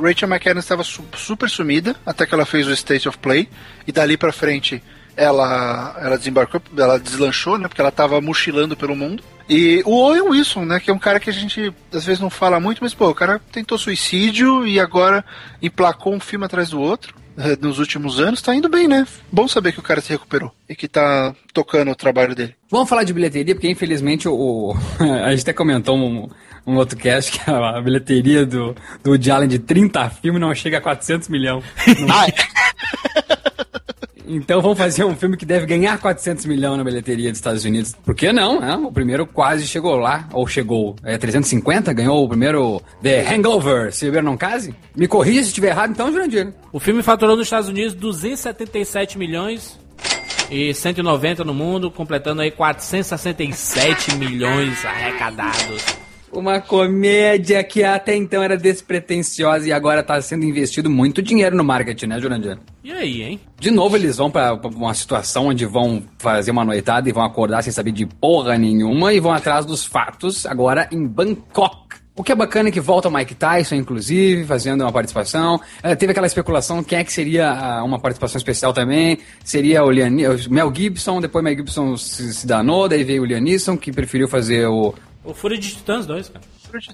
Rachel McAdams estava su- super sumida até que ela fez o State of Play e dali pra frente ela ela desembarcou, ela deslanchou, né? Porque ela tava mochilando pelo mundo. E o Owen Wilson, né? Que é um cara que a gente às vezes não fala muito, mas pô, o cara tentou suicídio e agora emplacou um filme atrás do outro. Eh, Nos últimos anos, tá indo bem, né? Bom saber que o cara se recuperou e que tá tocando o trabalho dele. Vamos falar de bilheteria, porque infelizmente o, [LAUGHS] a gente até comentou um, um outro cast que a bilheteria do, do Woody Allen de 30 filmes não chega a 400 milhões. [LAUGHS] Então vamos fazer um filme que deve ganhar 400 milhões na bilheteria dos Estados Unidos. Por que não? né? O primeiro quase chegou lá, ou chegou. É 350, ganhou o primeiro The Hangover, se beber não case. Me corrija se estiver errado, então, Jurandir. O filme faturou nos Estados Unidos 277 milhões e 190 no mundo, completando aí 467 milhões arrecadados. Uma comédia que até então era despretensiosa e agora está sendo investido muito dinheiro no marketing, né, Jurandir? E aí, hein? De novo, eles vão pra pra uma situação onde vão fazer uma noitada e vão acordar sem saber de porra nenhuma e vão atrás dos fatos, agora em Bangkok. O que é bacana é que volta o Mike Tyson, inclusive, fazendo uma participação. Eh, teve aquela especulação quem é que seria ah, uma participação especial também. Seria o, Lian, o Mel Gibson, depois o Mel Gibson se, se danou, daí veio o Liam Neeson, que preferiu fazer o, O Fúria de Titãs 2, cara.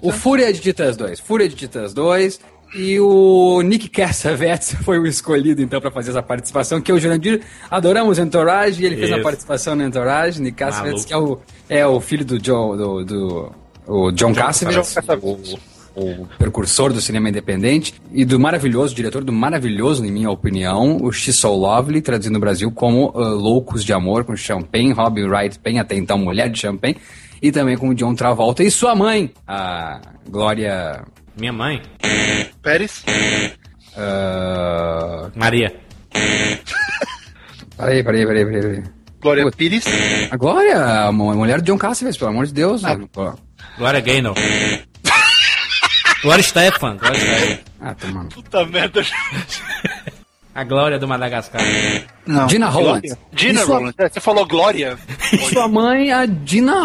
o Fúria de Titãs 2. Fúria de Titãs 2. E o Nick Cassavetes [LAUGHS] foi o escolhido, então, pra fazer essa participação, que é o Jurandir adoramos Entourage, e ele fez Isso. uma participação no Entourage, Nick Cassavetes, que é o, é o filho do, Joe, do, do o John, Cassavetes, John Cassavetes. o, o precursor do cinema independente, e do maravilhoso, diretor do maravilhoso, em minha opinião, o She's So Lovely, traduzido no Brasil como ah, Loucos de Amor, com Champagne, Robin Wright Penn, até então Mulher de Champagne, e também com o John Travolta e sua mãe, a Glória... Minha mãe, Pérez? ah, Maria. [LAUGHS] Peraí, peraí, peraí, peraí. peraí. Glória. Pires? A Glória, a mu- mulher do John Cassavetes, pelo amor de Deus. Pô. Glória Gaynor. [LAUGHS] Glória Stefan. Glória Stefan. Ah, tá, mano. Puta merda. A Glória do Madagascar. Não. Dina Holland. Glória. Dina Holland. É, Você falou Glória. Sua mãe, a Dina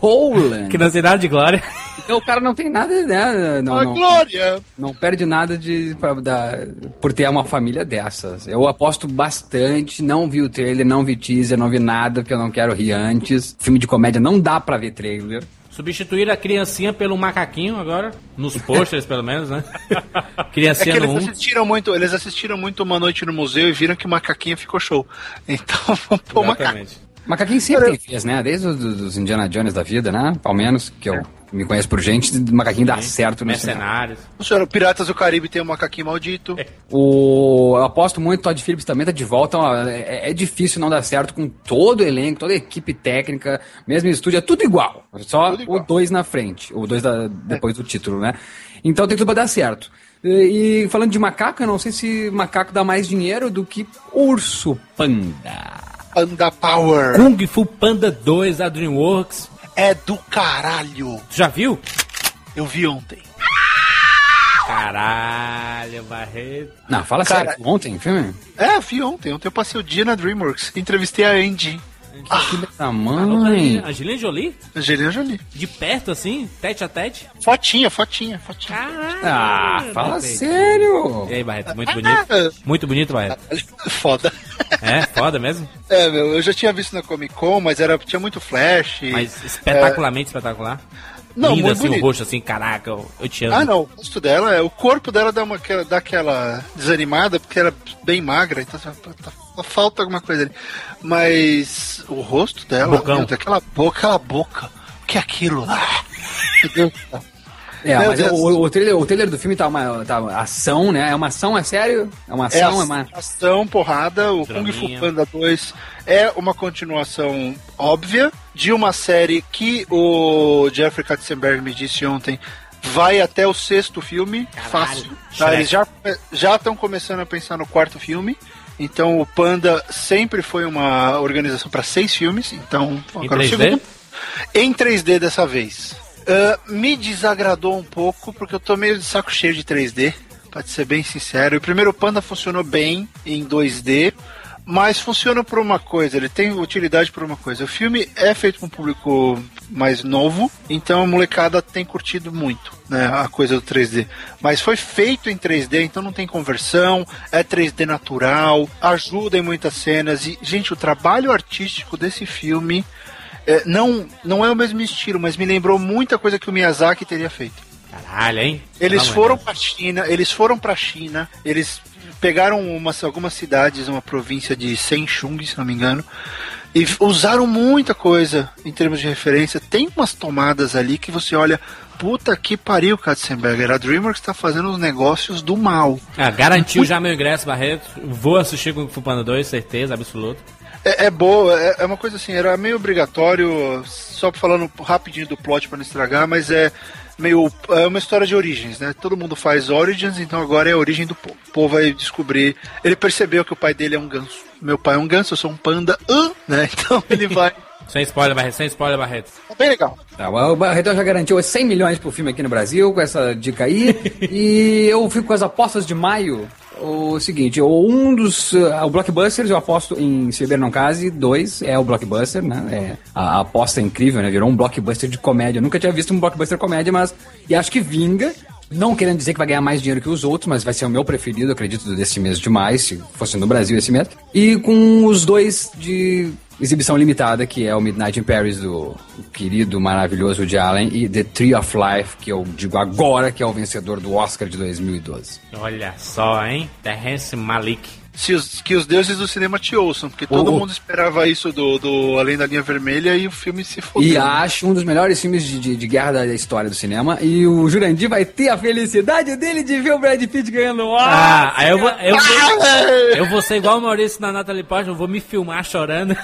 Holland. Que não tem nada de Glória. Então o cara não tem nada, né? Não, A não, Glória. não perde nada de, pra- da- por ter uma família dessas. Eu aposto bastante, não vi o trailer, não vi teaser, não vi nada, porque eu não quero rir antes. Filme de comédia não dá pra ver trailer. Substituir a criancinha pelo macaquinho agora. Nos posters, pelo menos, né? [LAUGHS] É que Criancinha no eles 1. assistiram muito, eles assistiram muito Uma Noite no Museu e viram que o macaquinho ficou show. Então, [LAUGHS] vamos pôr o macaco. Macaquinho sempre tem fez, né? Desde os dos Indiana Jones da vida, né? Ao menos, que eu me conheço por gente, macaquinho dá certo no. Mercenários. O senhor, Piratas do Caribe tem um macaquinho maldito. O, eu aposto muito, Todd Phillips também tá de volta. ó, É, é difícil não dar certo com todo o elenco, toda a equipe técnica, mesmo estúdio, é tudo igual. Só Tudo igual. o dois na frente, o dois da- depois do título, né? Então tem tudo pra dar certo. E, e falando de macaco, eu não sei se macaco dá mais dinheiro do que urso panda. Panda Power. Kung Fu Panda 2 da DreamWorks. É do caralho. Tu já viu? Eu vi ontem. Caralho, Barreto. Não, fala Cara- sério. Ontem, filme? É, eu vi ontem. Ontem eu passei o dia na DreamWorks. Entrevistei a Andy, Da Alô, mãe. Angelina Jolie? Angelina Jolie. De perto, assim? Tete a tete? Fotinha, fotinha, fotinha. Caralho. Ah, fala Perfeito. sério. E aí, Barreto, muito bonito? Ah, Muito bonito, Barreto. [LAUGHS] Foda. É, foda mesmo? É, meu, eu já tinha visto na Comic Con, mas era, tinha muito flash. Mas espetacularmente espetacular. Não, Lindo muito assim, o bonito. rosto assim, caraca, eu, eu te amo. Ah, não, o rosto dela, é- o corpo dela dá, uma, aquela- dá aquela desanimada, porque era bem magra, então tá- tá- falta alguma coisa ali. Mas o rosto dela, Bocão. meu, aquela boca, aquela boca, o que é aquilo lá? Meu Deus do céu. É, Meu mas Deus. o, o, trailer, o trailer do filme tá uma, tá uma ação, né? É uma ação, é sério? É uma É ação, é, a- uma... ação, porrada, o Kung Draminha. Fu Panda 2 é uma continuação óbvia de uma série que o Jeffrey Katzenberg me disse ontem vai até o sexto filme, fácil. Tá? Eles já já estão começando a pensar no quarto filme. Então o Panda sempre foi uma organização para seis filmes, então Em agora o 3D? segundo em 3D dessa vez. Ah, me desagradou um pouco, porque eu tô meio de saco cheio de 3D, pra ser bem sincero. O primeiro Panda funcionou bem em 2D, mas funciona por uma coisa, ele tem utilidade por uma coisa. O filme é feito para um público mais novo, então a molecada tem curtido muito né, a coisa do 3D. Mas foi feito em 3D, então não tem conversão, é 3D natural, ajuda em muitas cenas. E, gente, o trabalho artístico desse filme é, não, não é o mesmo estilo, mas me lembrou muita coisa que o Miyazaki teria feito. Caralho, hein? Eles foram pra China, eles foram pra China, eles pegaram umas, algumas cidades, uma província de Senchung, se não me engano, e usaram muita coisa em termos de referência. Tem umas tomadas ali que você olha, puta que pariu, Katzenberger, a DreamWorks tá fazendo os negócios do mal. Ah, garantiu já meu ingresso, Barreto. Vou assistir com o Fu Panda 2, certeza, absoluta. É, é boa, é, é uma coisa assim, era meio obrigatório, só falando rapidinho do plot pra não estragar, mas é meio. É uma história de origens, né? Todo mundo faz Origins, então agora é a origem do povo. O povo vai descobrir. Ele percebeu que o pai dele é um ganso. Meu pai é um ganso, eu sou um panda, né? [LAUGHS] Então ele vai. Sem spoiler, Barreto, sem spoiler, Barreto. É bem legal. Tá, o Barretão já garantiu 100 milhões pro filme aqui no Brasil, com essa dica aí. [LAUGHS] e eu fico com as apostas de maio. O seguinte, um dos. uh, o Blockbusters eu aposto em Se Beber Não Case, dois é o Blockbuster, né? É, a, a aposta é incrível, né? Virou um blockbuster de comédia. Eu nunca tinha visto um blockbuster comédia, mas. E acho que vinga. Não querendo dizer que vai ganhar mais dinheiro que os outros, mas vai ser o meu preferido, acredito, desse mês de maio, se fosse no Brasil esse mês. E com os dois de exibição limitada, que é o Midnight in Paris do querido, maravilhoso Woody Allen e The Tree of Life, que eu digo agora que é o vencedor do Oscar de 2012. Olha só, hein? Terrence Malik. Se os, que os deuses do cinema te ouçam, porque todo Oh. mundo esperava isso do, do Além da Linha Vermelha e o filme se E fodeu. acho um dos melhores filmes de, de, de guerra da história do cinema. E o Jurandir vai ter a felicidade dele de ver o Brad Pitt ganhando o Oscar. Ah, aí eu vou, eu vou, eu vou ser igual o Maurício na Natalie Portman, eu vou me filmar chorando.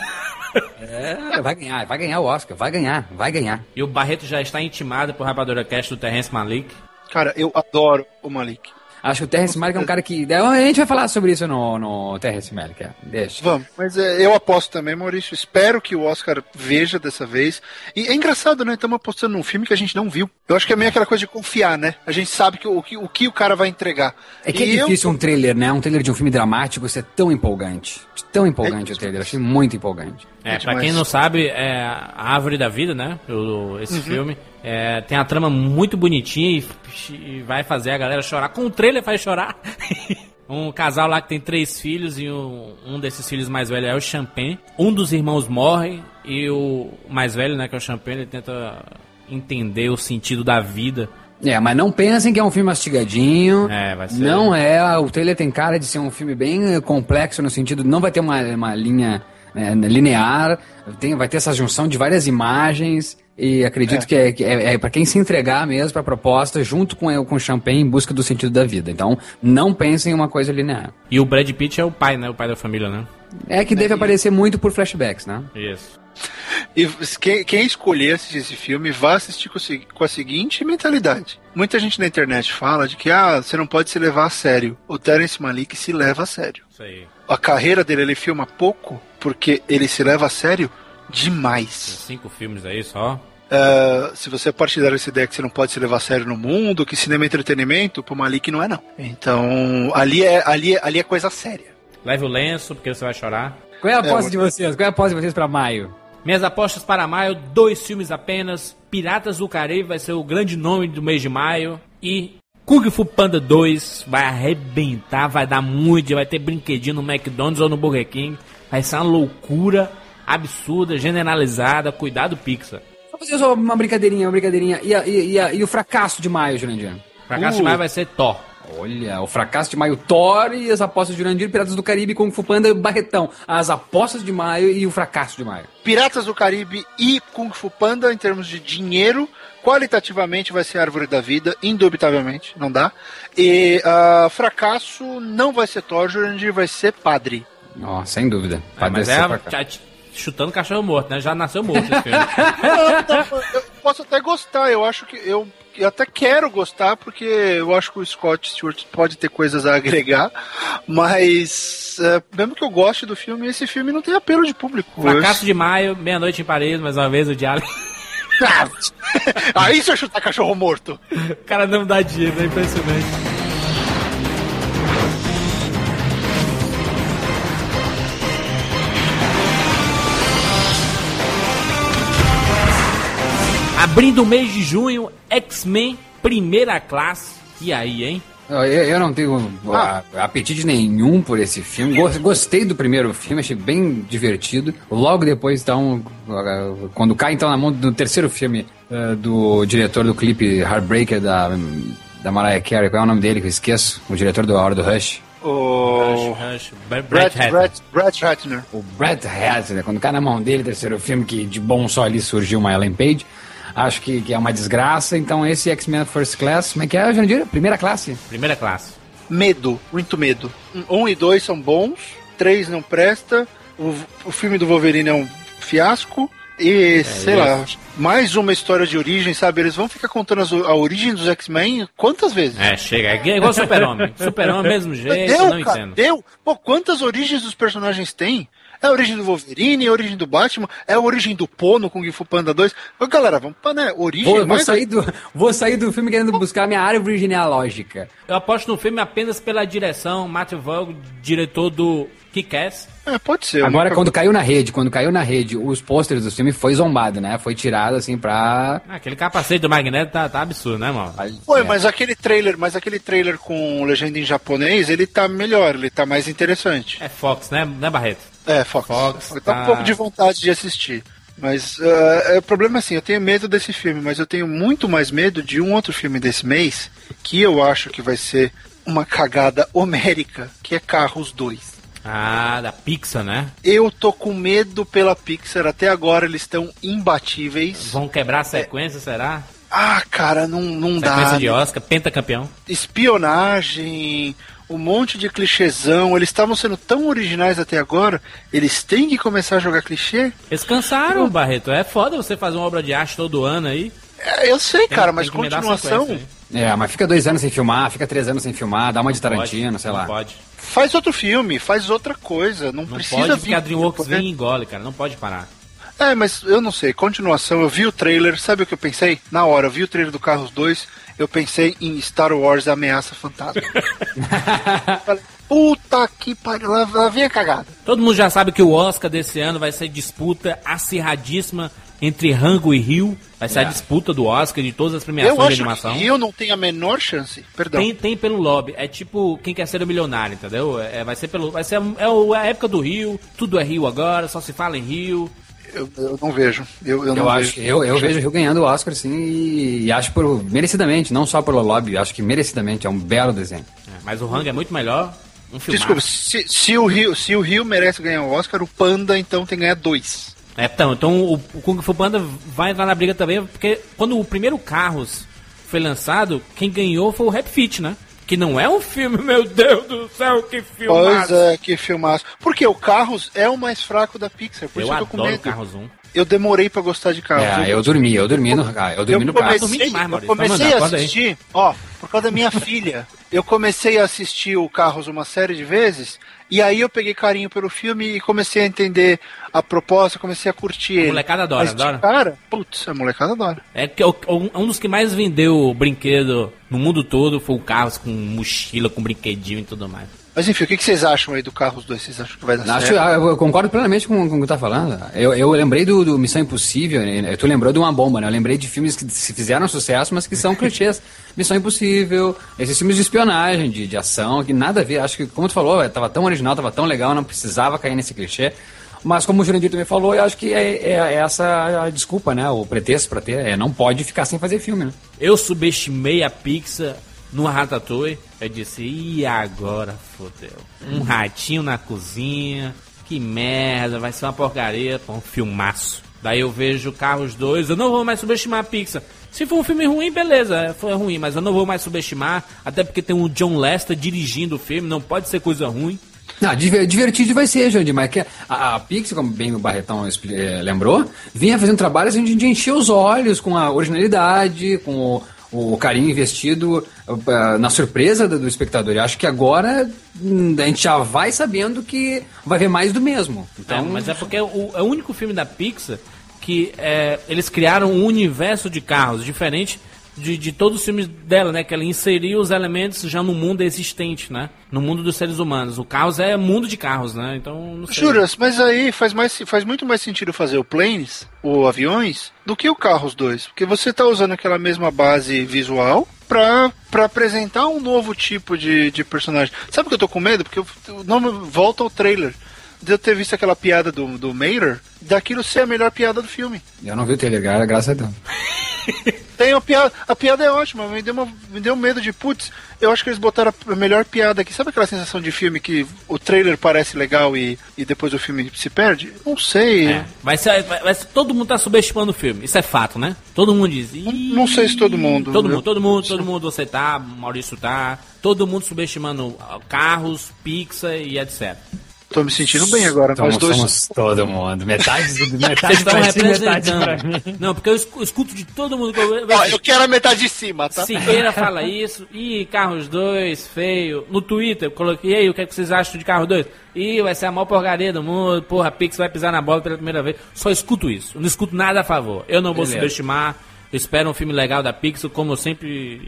É, vai ganhar, vai ganhar o Oscar, vai ganhar, vai ganhar. E o Barreto já está intimado por Rapadura Cast do Terrence Malik. Cara, eu adoro o Malik. Acho que o Terrence Malick é um cara que... A gente vai falar sobre isso no, no Terrence Malick, é. Deixa. Vamos, mas é, eu aposto também, Maurício. Espero que o Oscar veja dessa vez. E é engraçado, né? Estamos apostando num filme que a gente não viu. Eu acho que é meio aquela coisa de confiar, né? A gente sabe que o, que, o que o cara vai entregar. É que é E eu- difícil um trailer, né? Um trailer de um filme dramático ser tão empolgante. Tão empolgante o trailer, achei muito empolgante. É, É pra quem não sabe, é a Árvore da Vida, né? O- esse filme. É, tem a trama muito bonitinha e, e vai fazer a galera chorar. Com o trailer faz chorar. [LAUGHS] um casal lá que tem três filhos e um, um desses filhos mais velho é o Champagne. Um dos irmãos morre e o mais velho, né, que é o Champagne, ele tenta entender o sentido da vida. É, mas não pensem que é um filme mastigadinho. É, vai ser- Não é. O trailer tem cara de ser um filme bem eh, complexo no sentido. Não vai ter uma, uma linha eh, linear. Tem, vai ter essa junção de várias imagens. E acredito que é, que é, é para quem se entregar mesmo pra proposta, junto com, com o Champagne em busca do sentido da vida. Então, não pensem em uma coisa linear. E o Brad Pitt é o pai, né? O pai da família, né? É que deve aparecer muito por flashbacks, né? Isso. E quem, quem escolher assistir esse filme, vá assistir com, com a seguinte mentalidade. Muita gente na internet fala de que ah, você não pode se levar a sério. O Terence Malik se leva a sério. Isso aí. A carreira dele, ele filma pouco porque ele se leva a sério Tem demais. cinco filmes aí só. eh, se você é partidário dessa ideia que você não pode se levar a sério no mundo, que cinema é entretenimento, pro Malik não é não. Então, ali é, ali é, ali é coisa séria. Leve o lenço, porque você vai chorar. Qual é a aposta É, de vocês? Qual é a aposta de vocês pra maio? Minhas apostas para maio, dois filmes apenas. Piratas do Caribe vai ser o grande nome do mês de maio. E Kung Fu Panda 2 vai arrebentar, vai dar muito, vai ter brinquedinho no McDonald's ou no Burger King. Vai ser uma loucura absurda, generalizada. Cuidado, Pixar. Vou fazer só uma brincadeirinha, uma brincadeirinha. E, a- e, e, a- e o fracasso de maio, Jurandir? Fracasso de maio vai ser Thor. Olha, o fracasso de maio, Thor e as apostas de Jurandir, Piratas do Caribe, Kung Fu Panda, Barretão. As apostas de maio e o fracasso de maio. Piratas do Caribe e Kung Fu Panda, em termos de dinheiro, qualitativamente vai ser Árvore da Vida, indubitavelmente, não dá. E ah, fracasso não vai ser Thor, Jurandir vai ser Padre. Ó, sem dúvida. É, Padre mas desse é fracasso. Chutando cachorro morto, né? Já nasceu morto esse filme. [LAUGHS] eu posso até gostar, eu acho que eu, eu até quero gostar, porque eu acho que o Scott Stewart pode ter coisas a agregar, mas é, mesmo que eu goste do filme, esse filme não tem apelo de público. Fracasso de maio, meia-noite em Paris, mais uma vez o diálogo. Aí se eu chutar cachorro morto. O cara não dá dinheiro, é impressionante. Abrindo o mês de junho, X-Men Primeira Classe. E aí, hein? Eu, eu não tenho ah, apetite nenhum por esse filme. Gos- Gostei do primeiro filme, achei bem divertido. Logo depois, então, quando cai então na mão do terceiro filme ah, do diretor do clipe Heartbreaker da, da Mariah Carey, qual é o nome dele que eu esqueço? O diretor do Hora do Rush. O Rush, Brett Brett. Brett, Brett Ratner. O Brett Ratner, quando cai na mão dele, terceiro filme, que de bom só ali surgiu uma Ellen Page. Acho que, que é uma desgraça. Então, esse X-Men First Class, como é que é, Jandir? Primeira classe. Primeira Classe. Medo, muito medo. Um e dois são bons, três não presta, o, o filme do Wolverine é um fiasco. E, sei lá, mais uma história de origem, sabe? Eles vão ficar contando as- a origem dos X-Men quantas vezes? É, chega. É igual Super-Homem. Super-Homem, mesmo jeito, deu, não cara, entendo. deu. Pô, quantas origens dos personagens tem? É a origem do Wolverine, é a origem do Batman, é a origem do Po no Kung Fu Panda 2. Ô, galera, vamos pra, né, origem Vou, vou mais... sair do, vou sair do filme querendo buscar minha árvore genealógica. Eu aposto no filme apenas pela direção. Matthew Vaughn, diretor do Kick-Ass. É, pode ser. Agora, quando caiu na rede, quando caiu na rede, os pôsteres do filme foi zombado, né? Foi tirado assim pra. Ah, Aquele capacete do Magneto tá, tá absurdo, né, mano? Foi, É. mas aquele trailer, mas aquele trailer com legenda em japonês, ele tá melhor, ele tá mais interessante. É Fox, né, né Barreto? É, Fox. Fox, Eu tô tá. um pouco de vontade de assistir. Mas eh, é, o problema é assim, eu tenho medo desse filme, mas eu tenho muito mais medo de um outro filme desse mês, que eu acho que vai ser uma cagada homérica, que é Carros 2. Ah, da Pixar, né? Eu tô com medo pela Pixar, até agora eles estão imbatíveis. Vão quebrar a sequência, será? Ah, cara, não, não dá. Sequência de Oscar, pentacampeão. espionagem, um monte de clichêzão. Eles estavam sendo tão originais até agora, eles têm que começar a jogar clichê? Eles cansaram, Barreto. É foda você fazer uma obra de arte todo ano aí. É, eu sei, Tem- cara, tem mas continuação. sequência É, mas fica dois anos sem filmar, fica três anos sem filmar, dá uma de. Tarantino, Pode, sei não lá. Pode. Faz outro filme, faz outra coisa. Não, Não precisa pode vir. ficar Dreamworks vem e engole, cara. Não pode parar. É, mas eu não sei. Continuação, eu vi o trailer. Sabe o que eu pensei? Na hora, eu vi o trailer do Carros 2. Eu pensei em Star Wars Ameaça Fantasma. [LAUGHS] Puta que pariu, lá, lá vem a cagada. Todo mundo já sabe que o Oscar desse ano vai ser disputa acirradíssima entre Rango e Rio. Vai ser a disputa do Oscar de todas as Eu premiações de acho animação. que Rio não tem a menor chance. Perdão. Tem, tem pelo lobby. É tipo quem quer ser o milionário, entendeu? É, vai ser pelo. Vai ser a- é o- a época do Rio. Tudo é Rio agora, só se fala em Rio. Eu, eu não vejo. Eu, eu, Eu, não acho, vejo. eu, eu vejo o Rio ganhando o Oscar, sim, e, e acho por, merecidamente, não só pelo lobby, acho que merecidamente, é um belo desenho. É, mas o Rango é muito melhor. Um. Desculpa, se, se o Rio, se o Rio merece ganhar o Oscar, o Panda então tem que ganhar dois. É, então, então o, o Kung Fu Panda vai entrar na briga também, porque quando o primeiro Carros foi lançado, quem ganhou foi o Rap Fit, né? Que não é um filme, [LAUGHS] meu Deus do céu, que filme! Pois é, que filmaço. Porque o Carros é o mais fraco da Pixar, por Eu isso que eu com adoro medo. Carros 1. Eu demorei pra gostar de carros. É, eu dormi, eu dormi no, ah, eu dormi eu no carro. comecei, demais, eu Maurício. comecei mandar, a assistir, ó, por causa da minha [LAUGHS] filha, eu comecei a assistir o Carros uma série de vezes, e aí eu peguei carinho pelo filme e comecei a entender a proposta, comecei a curtir ele. molecada adora, Mas adora. cara, putz, a molecada adora. É que um dos que mais vendeu brinquedo no mundo todo foi o Carros com mochila, com brinquedinho e tudo mais. Mas enfim, o que que vocês acham aí do Carros 2? Vocês acham que vai dar Acho, certo? eu eu concordo plenamente com, com o que tu tá falando. Eu, eu lembrei do, do Missão Impossível, né? tu lembrou de uma bomba, né? Eu lembrei de filmes que se fizeram sucesso, mas que são clichês. [LAUGHS] Missão Impossível, esses filmes de espionagem, de, de ação, que nada a ver. Acho que, como tu falou, eh, tava tão original, tava tão legal, não precisava cair nesse clichê. Mas como o Jurandir também falou, eu acho que é, é- é essa a desculpa, né? O pretexto pra ter. É, não pode ficar sem fazer filme, né? Eu subestimei a Pixar no Ratatouille. Eu disse, e agora fodeu. Um ratinho na cozinha, que merda, vai ser uma porcaria. Um filmaço. Daí eu vejo Carros 2, eu não vou mais subestimar a Pixar. Se for um filme ruim, beleza, foi ruim, mas eu não vou mais subestimar, até porque tem o John Lester dirigindo o filme, não pode ser coisa ruim. Não, diver- divertido vai ser, Jandir, mas que a, a Pixar, como bem o Barretão eh, lembrou, vinha fazendo trabalhos de, de encher os olhos com a originalidade, com o, o carinho investido eh, na surpresa do, do espectador. E acho que agora hum, a gente já vai sabendo que vai ver mais do mesmo. Então, Então, mas é porque o, é o único filme da Pixar que é, eles criaram um universo de carros diferente de, de todos os filmes dela, né? Que ela inseriu os elementos já no mundo existente, né? No mundo dos seres humanos. O Carros é mundo de carros, né? Então, não sei. Juras, mas aí faz, mais, faz muito mais sentido fazer o Planes, ou aviões, do que o Carros 2. Porque você tá usando aquela mesma base visual pra, pra apresentar um novo tipo de, de personagem. Sabe o que eu tô com medo? Porque eu não volta ao trailer. De eu ter visto aquela piada do, do Mater, daquilo ser a melhor piada do filme. eu não vi o trailer, gra- graças a Deus. [LAUGHS] Tem a piada, a piada é ótima, me deu, uma, me deu medo de putz, eu acho que eles botaram a melhor piada aqui. Sabe aquela sensação de filme que o trailer parece legal e, e depois o filme se perde? Não sei. É, vai, vai ser- todo mundo tá subestimando o filme. Isso é fato, né? Todo mundo diz. "Ih, Não sei se todo mundo. Todo Eu- mundo, todo mundo, todo mundo, você tá, Maurício tá, todo mundo subestimando carros, Pixar e etc. Tô me sentindo bem agora. Nós Somos, dois. somos todo mundo. Metade, do- [LAUGHS] Vocês metade estão pra ti, metade pra mim. representando. Não, porque eu escu- escuto de todo mundo que eu Ó, eu quero a metade de cima, tá? Siqueira fala isso. Ih, Carros 2, feio. No Twitter, eu coloquei, e aí, o que, é que vocês acham de Carros 2? Ih, vai ser a maior porcaria do mundo. Porra, Pix vai pisar na bola pela primeira vez. Só escuto isso. Eu não escuto nada a favor. Eu não vou Beleza. subestimar. Eu espero um filme legal da Pixar, como eu sempre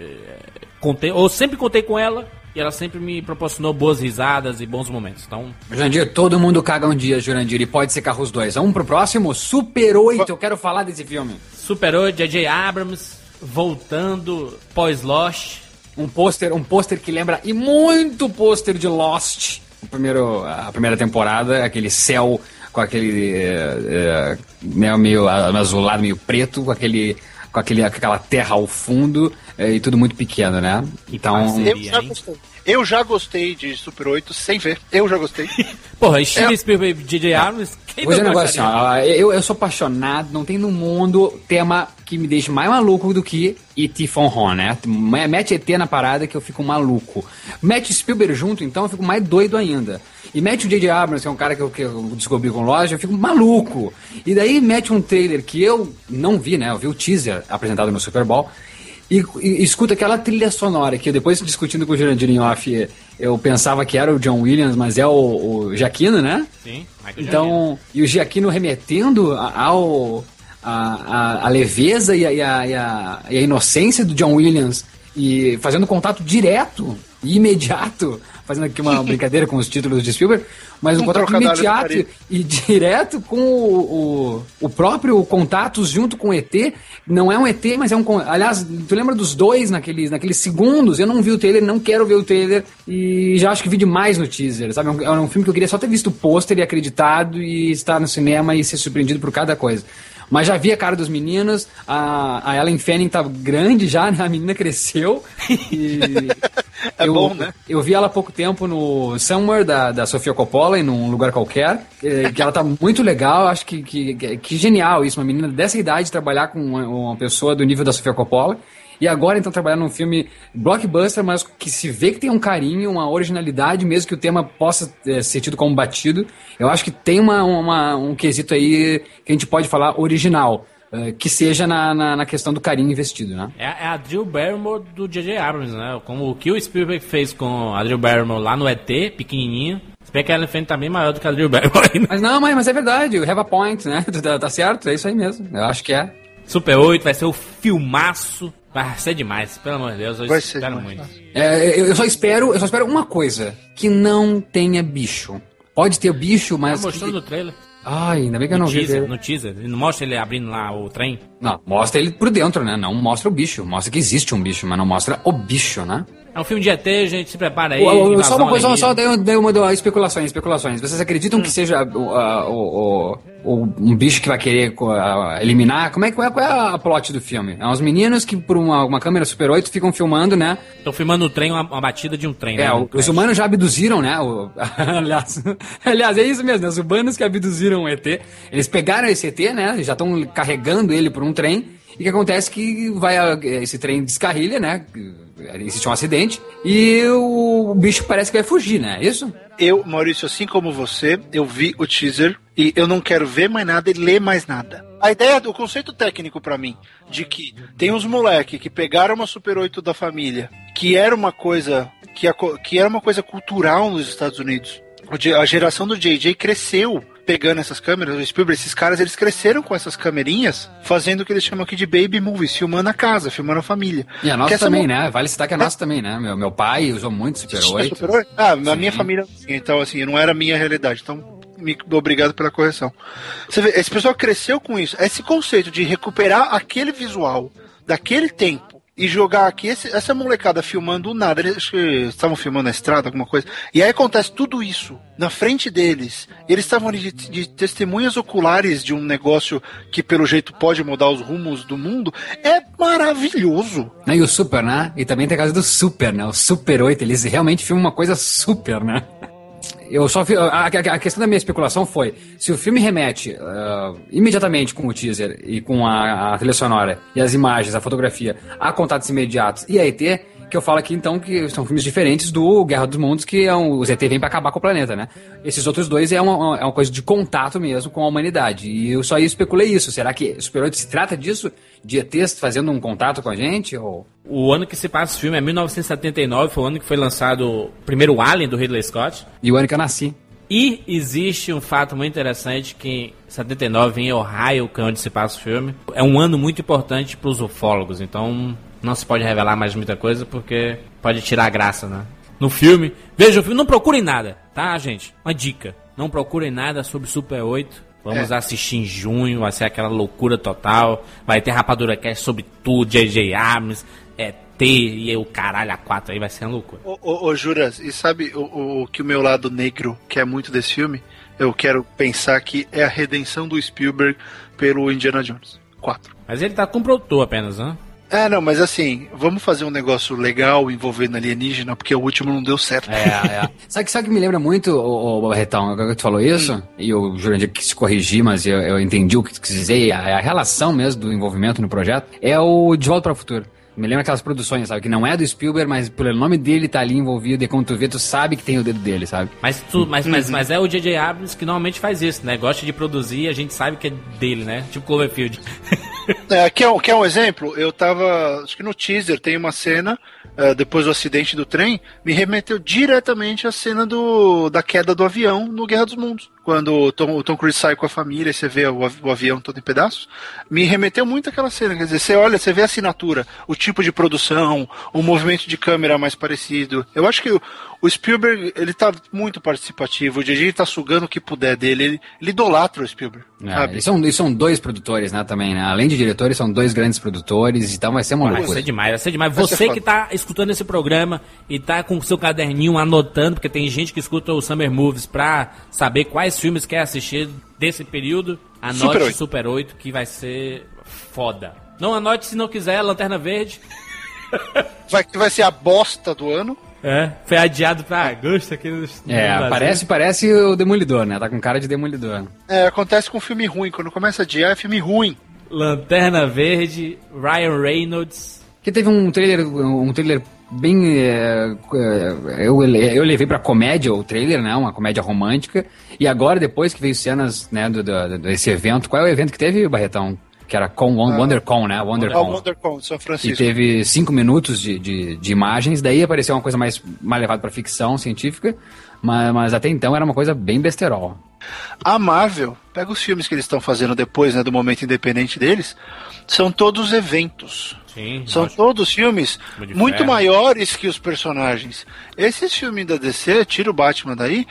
eh, contei. Ou sempre contei com ela. E ela sempre me proporcionou boas risadas e bons momentos. Então, Jurandir, todo mundo caga um dia, Jurandir, e pode ser Carros 2. Vamos pro próximo? Super 8, eu quero falar desse filme. superou J.J. Abrams voltando pós-Lost. Um pôster, um pôster que lembra e muito pôster de Lost. O primeiro, a primeira temporada, aquele céu com aquele é, é, meio, meio azulado, meio preto, com aquele com aquele, com aquela terra ao fundo é, e tudo muito pequeno, né? Então, parceria. Eu já gostei. Eu já gostei de Super 8 sem ver. Eu já gostei. [LAUGHS] Porra, Steven Spielberg e J.J. Abrams, quem Vou dizer um negócio assim, ó, eu, eu sou apaixonado, não tem no mundo tema que me deixe mais maluco do que E.T. Von Horn, né? Mete ET na parada que eu fico maluco. Mete Spielberg junto, então eu fico mais doido ainda. E mete o J.J. Abrams, que é um cara que eu, que eu descobri com loja, eu fico maluco. E daí mete um trailer que eu não vi, né? Eu vi o teaser apresentado no Super Bowl. E, e escuta aquela trilha sonora que depois discutindo com o Jurandir em off, eu pensava que era o John Williams, mas é o, o Jaquino, né? Sim, Michael. Então, e o Giacchino remetendo ao, a, a, a leveza e a, e, a, e, a, inocência do John Williams e fazendo contato direto imediato, fazendo aqui uma [LAUGHS] brincadeira com os títulos de Spielberg, mas um, Um contato imediato e direto com o, o, o próprio contatos junto com o ET. Não é um ET, mas é um. Aliás, tu lembra dos dois naqueles, naqueles segundos? Eu não vi o trailer, não quero ver o trailer e já acho que vi demais no teaser, sabe? É um, é um filme que eu queria só ter visto o pôster e acreditado e estar no cinema e ser surpreendido por cada coisa. Mas já vi a cara dos meninos, a, a Ellen Fanning tá grande já, né? A menina cresceu. [LAUGHS] É eu, bom, né? Eu vi ela há pouco tempo no Somewhere da, da Sofia Coppola, em um lugar qualquer, que ela tá muito legal, acho que, que, que- que genial isso, uma menina dessa idade trabalhar com uma, uma pessoa do nível da Sofia Coppola. E agora então trabalhar num filme blockbuster, mas que se vê que tem um carinho, uma originalidade, mesmo que o tema possa é, ser tido como batido. Eu acho que tem uma, uma- um quesito aí que a gente pode falar original, é, que seja na, na, na questão do carinho investido, né? É, é a Drew Barrymore do J.J. Abrams, né? Como o que o Spielberg fez com a Drew Barrymore lá no ET, pequenininho. Se bem que a Elephant tá bem maior do que a Drew Barrymore [LAUGHS] ainda. Mas não, mas, mas é verdade, o Have a Point, né? [LAUGHS] Tá, tá certo, é isso aí mesmo. Eu acho que é. Super 8 vai ser o filmaço. Vai ser demais, pelo amor de Deus. Eu Vai ser espero muito. É, eu eu só espero, eu só espero uma coisa, que não tenha bicho. Pode ter bicho, Tá mas. mostrando no trailer. Ai, ainda bem que eu não No vi. teaser, dele. no teaser. Ele não mostra ele abrindo lá o trem. Não, mostra ele por dentro, né? Não mostra o bicho. Mostra que existe um bicho, mas não mostra o bicho, né? É um filme de ET, gente, se prepara aí. O- o- só uma coisa, só, só alienígena. dei, dei uma dei especulações, especulações. Vocês acreditam que seja o, a- o- o- um bicho que vai querer a- eliminar? Como é, qual, é, qual é a plot do filme? É uns meninos que por uma, uma câmera Super 8 ficam filmando, né? Tô filmando o trem, uma, uma batida de um trem. É, né? o- Um os humanos já abduziram, né? [LAUGHS] aliás, aliás, é isso mesmo, né? os humanos que abduziram o ET. Eles pegaram esse ET, né? Já estão carregando ele por um trem. E que acontece é que vai a- esse trem descarrilha, né? Existe um acidente. E o bicho parece que vai fugir, né? É isso? Eu, Maurício, assim como você, eu vi o teaser e eu não quero ver mais nada e ler mais nada. A ideia, o conceito técnico pra mim, de que tem uns moleque que pegaram uma Super 8 da família, que era uma coisa que, aco- que era uma coisa cultural nos Estados Unidos. A geração do JJ cresceu pegando essas câmeras, o Spielberg, esses caras, eles cresceram com essas camerinhas, fazendo o que eles chamam aqui de baby movies, filmando a casa, filmando a família. E a nossa também, mo- né? Vale citar que a nossa também, né? Meu, meu pai usou muito Super Super 8. Super 8? Ah, Sim. minha família, então assim, não era a minha realidade. Então, me, obrigado pela correção. Você vê, esse pessoal cresceu com isso. Esse conceito de recuperar aquele visual daquele tempo e jogar aqui esse- essa molecada filmando nada. Eles estavam filmando na estrada, alguma coisa. E aí acontece tudo isso na frente deles. Eles estavam ali de, de testemunhas oculares de um negócio que, pelo jeito, pode mudar os rumos do mundo. É maravilhoso. Né? E o Super, né? E também tem a casa do Super, né? O Super 8, eles realmente filmam uma coisa super, né? Eu só fi- a, a- questão da minha especulação foi se o filme remete ah, imediatamente com o teaser e com a, a trilha sonora e as imagens, a fotografia, a contatos imediatos e a ET, que eu falo aqui então que são filmes diferentes do Guerra dos Mundos, que é um, os ET vêm pra acabar com o planeta, né? Esses outros dois é uma, é uma coisa de contato mesmo com a humanidade. E eu só especulei isso. Será que Super 8 se trata disso? De ETs fazendo um contato com a gente? Ou... O ano que se passa o filme é 1979, foi o ano que foi lançado o primeiro Alien do Ridley Scott. E o ano que eu nasci. E existe um fato muito interessante que em 79 em Ohio, que é onde se passa o filme, é um ano muito importante para os ufólogos. Então não se pode revelar mais muita coisa porque pode tirar a graça, né? No filme, veja o filme, não procurem nada, tá, gente? Uma dica, não procurem nada sobre Super 8. Vamos assistir em junho, vai ser aquela loucura total. Vai ter Rapadura Cast sobre tudo, J.J. Abrams, é, T e o caralho a 4 aí vai ser uma loucura. Ô, ô, ô, Juras, e sabe o, o que o meu lado negro quer muito desse filme? Eu quero pensar que é a redenção do Spielberg pelo Indiana Jones 4. Mas ele tá com produtor apenas, né? É, não, mas assim, vamos fazer um negócio legal envolvendo alienígena, porque o último não deu certo. É, é. [LAUGHS] sabe, sabe que me lembra muito, o, Barretão, agora que tu falou isso, e o Jurandir quis corrigir, mas eu, eu entendi o que tu quis dizer, a, a relação mesmo do envolvimento no projeto, é o De Volta para o Futuro. Me lembra aquelas produções, sabe? Que não é do Spielberg, mas pelo nome dele tá ali envolvido, e quando tu vê, tu sabe que tem o dedo dele, sabe? Mas, tu, mas, mas, mas é o J.J. Abrams que normalmente faz isso, né? Gosta de produzir e a gente sabe que é dele, né? Tipo Cloverfield. [LAUGHS] É, quer, um- quer um exemplo? Eu tava. Acho que no teaser tem uma cena, eh, depois do acidente do trem, me remeteu diretamente à cena do, da queda do avião no Guerra dos Mundos. Quando o Tom, o Tom Cruise sai com a família e você vê o, o avião todo em pedaços. Me remeteu muito àquela cena. Quer dizer, você olha, você vê a assinatura, o tipo de produção, o movimento de câmera mais parecido. Eu acho que o Spielberg, ele tá muito participativo. O DJ tá sugando o que puder dele. Ele, ele idolatra o Spielberg. É, eles, são, eles são dois produtores, né, também, né? Além de diretores, são dois grandes produtores, então vai ser uma Vai loucura. ser demais, vai ser demais. Vai ser Você foda. que tá escutando esse programa e tá com o seu caderninho anotando, porque tem gente que escuta o Summer Movies pra saber quais filmes quer assistir desse período, anote Super Super 8. 8, que vai ser foda. Não anote se não quiser, Lanterna Verde. Vai, que vai ser a bosta do ano. É, foi adiado pra agosto aqui É, parece, parece o Demolidor, né? Tá com cara de Demolidor. É, acontece com filme ruim. Quando começa a adiar, é filme ruim. Lanterna Verde, Ryan Reynolds. que teve um trailer, um trailer bem. é, é, eu, eu levei pra comédia o trailer, né? Uma comédia romântica. E agora, depois que veio cenas né, do, do- desse evento, qual é o evento que teve, Barretão? Que era Con, WonderCon, né? Ah, o WonderCon. WonderCon de São Que Francisco. teve cinco minutos de, de, de imagens, daí apareceu uma coisa mais, mais levada pra ficção científica, mas, mas até então era uma coisa bem besterol. A Marvel, pega os filmes que eles estão fazendo depois, né, do momento independente deles, são todos eventos. Sim, São lógico. todos filmes muito Ferro. maiores que os personagens. Esses filmes da DC, tira o Batman daí,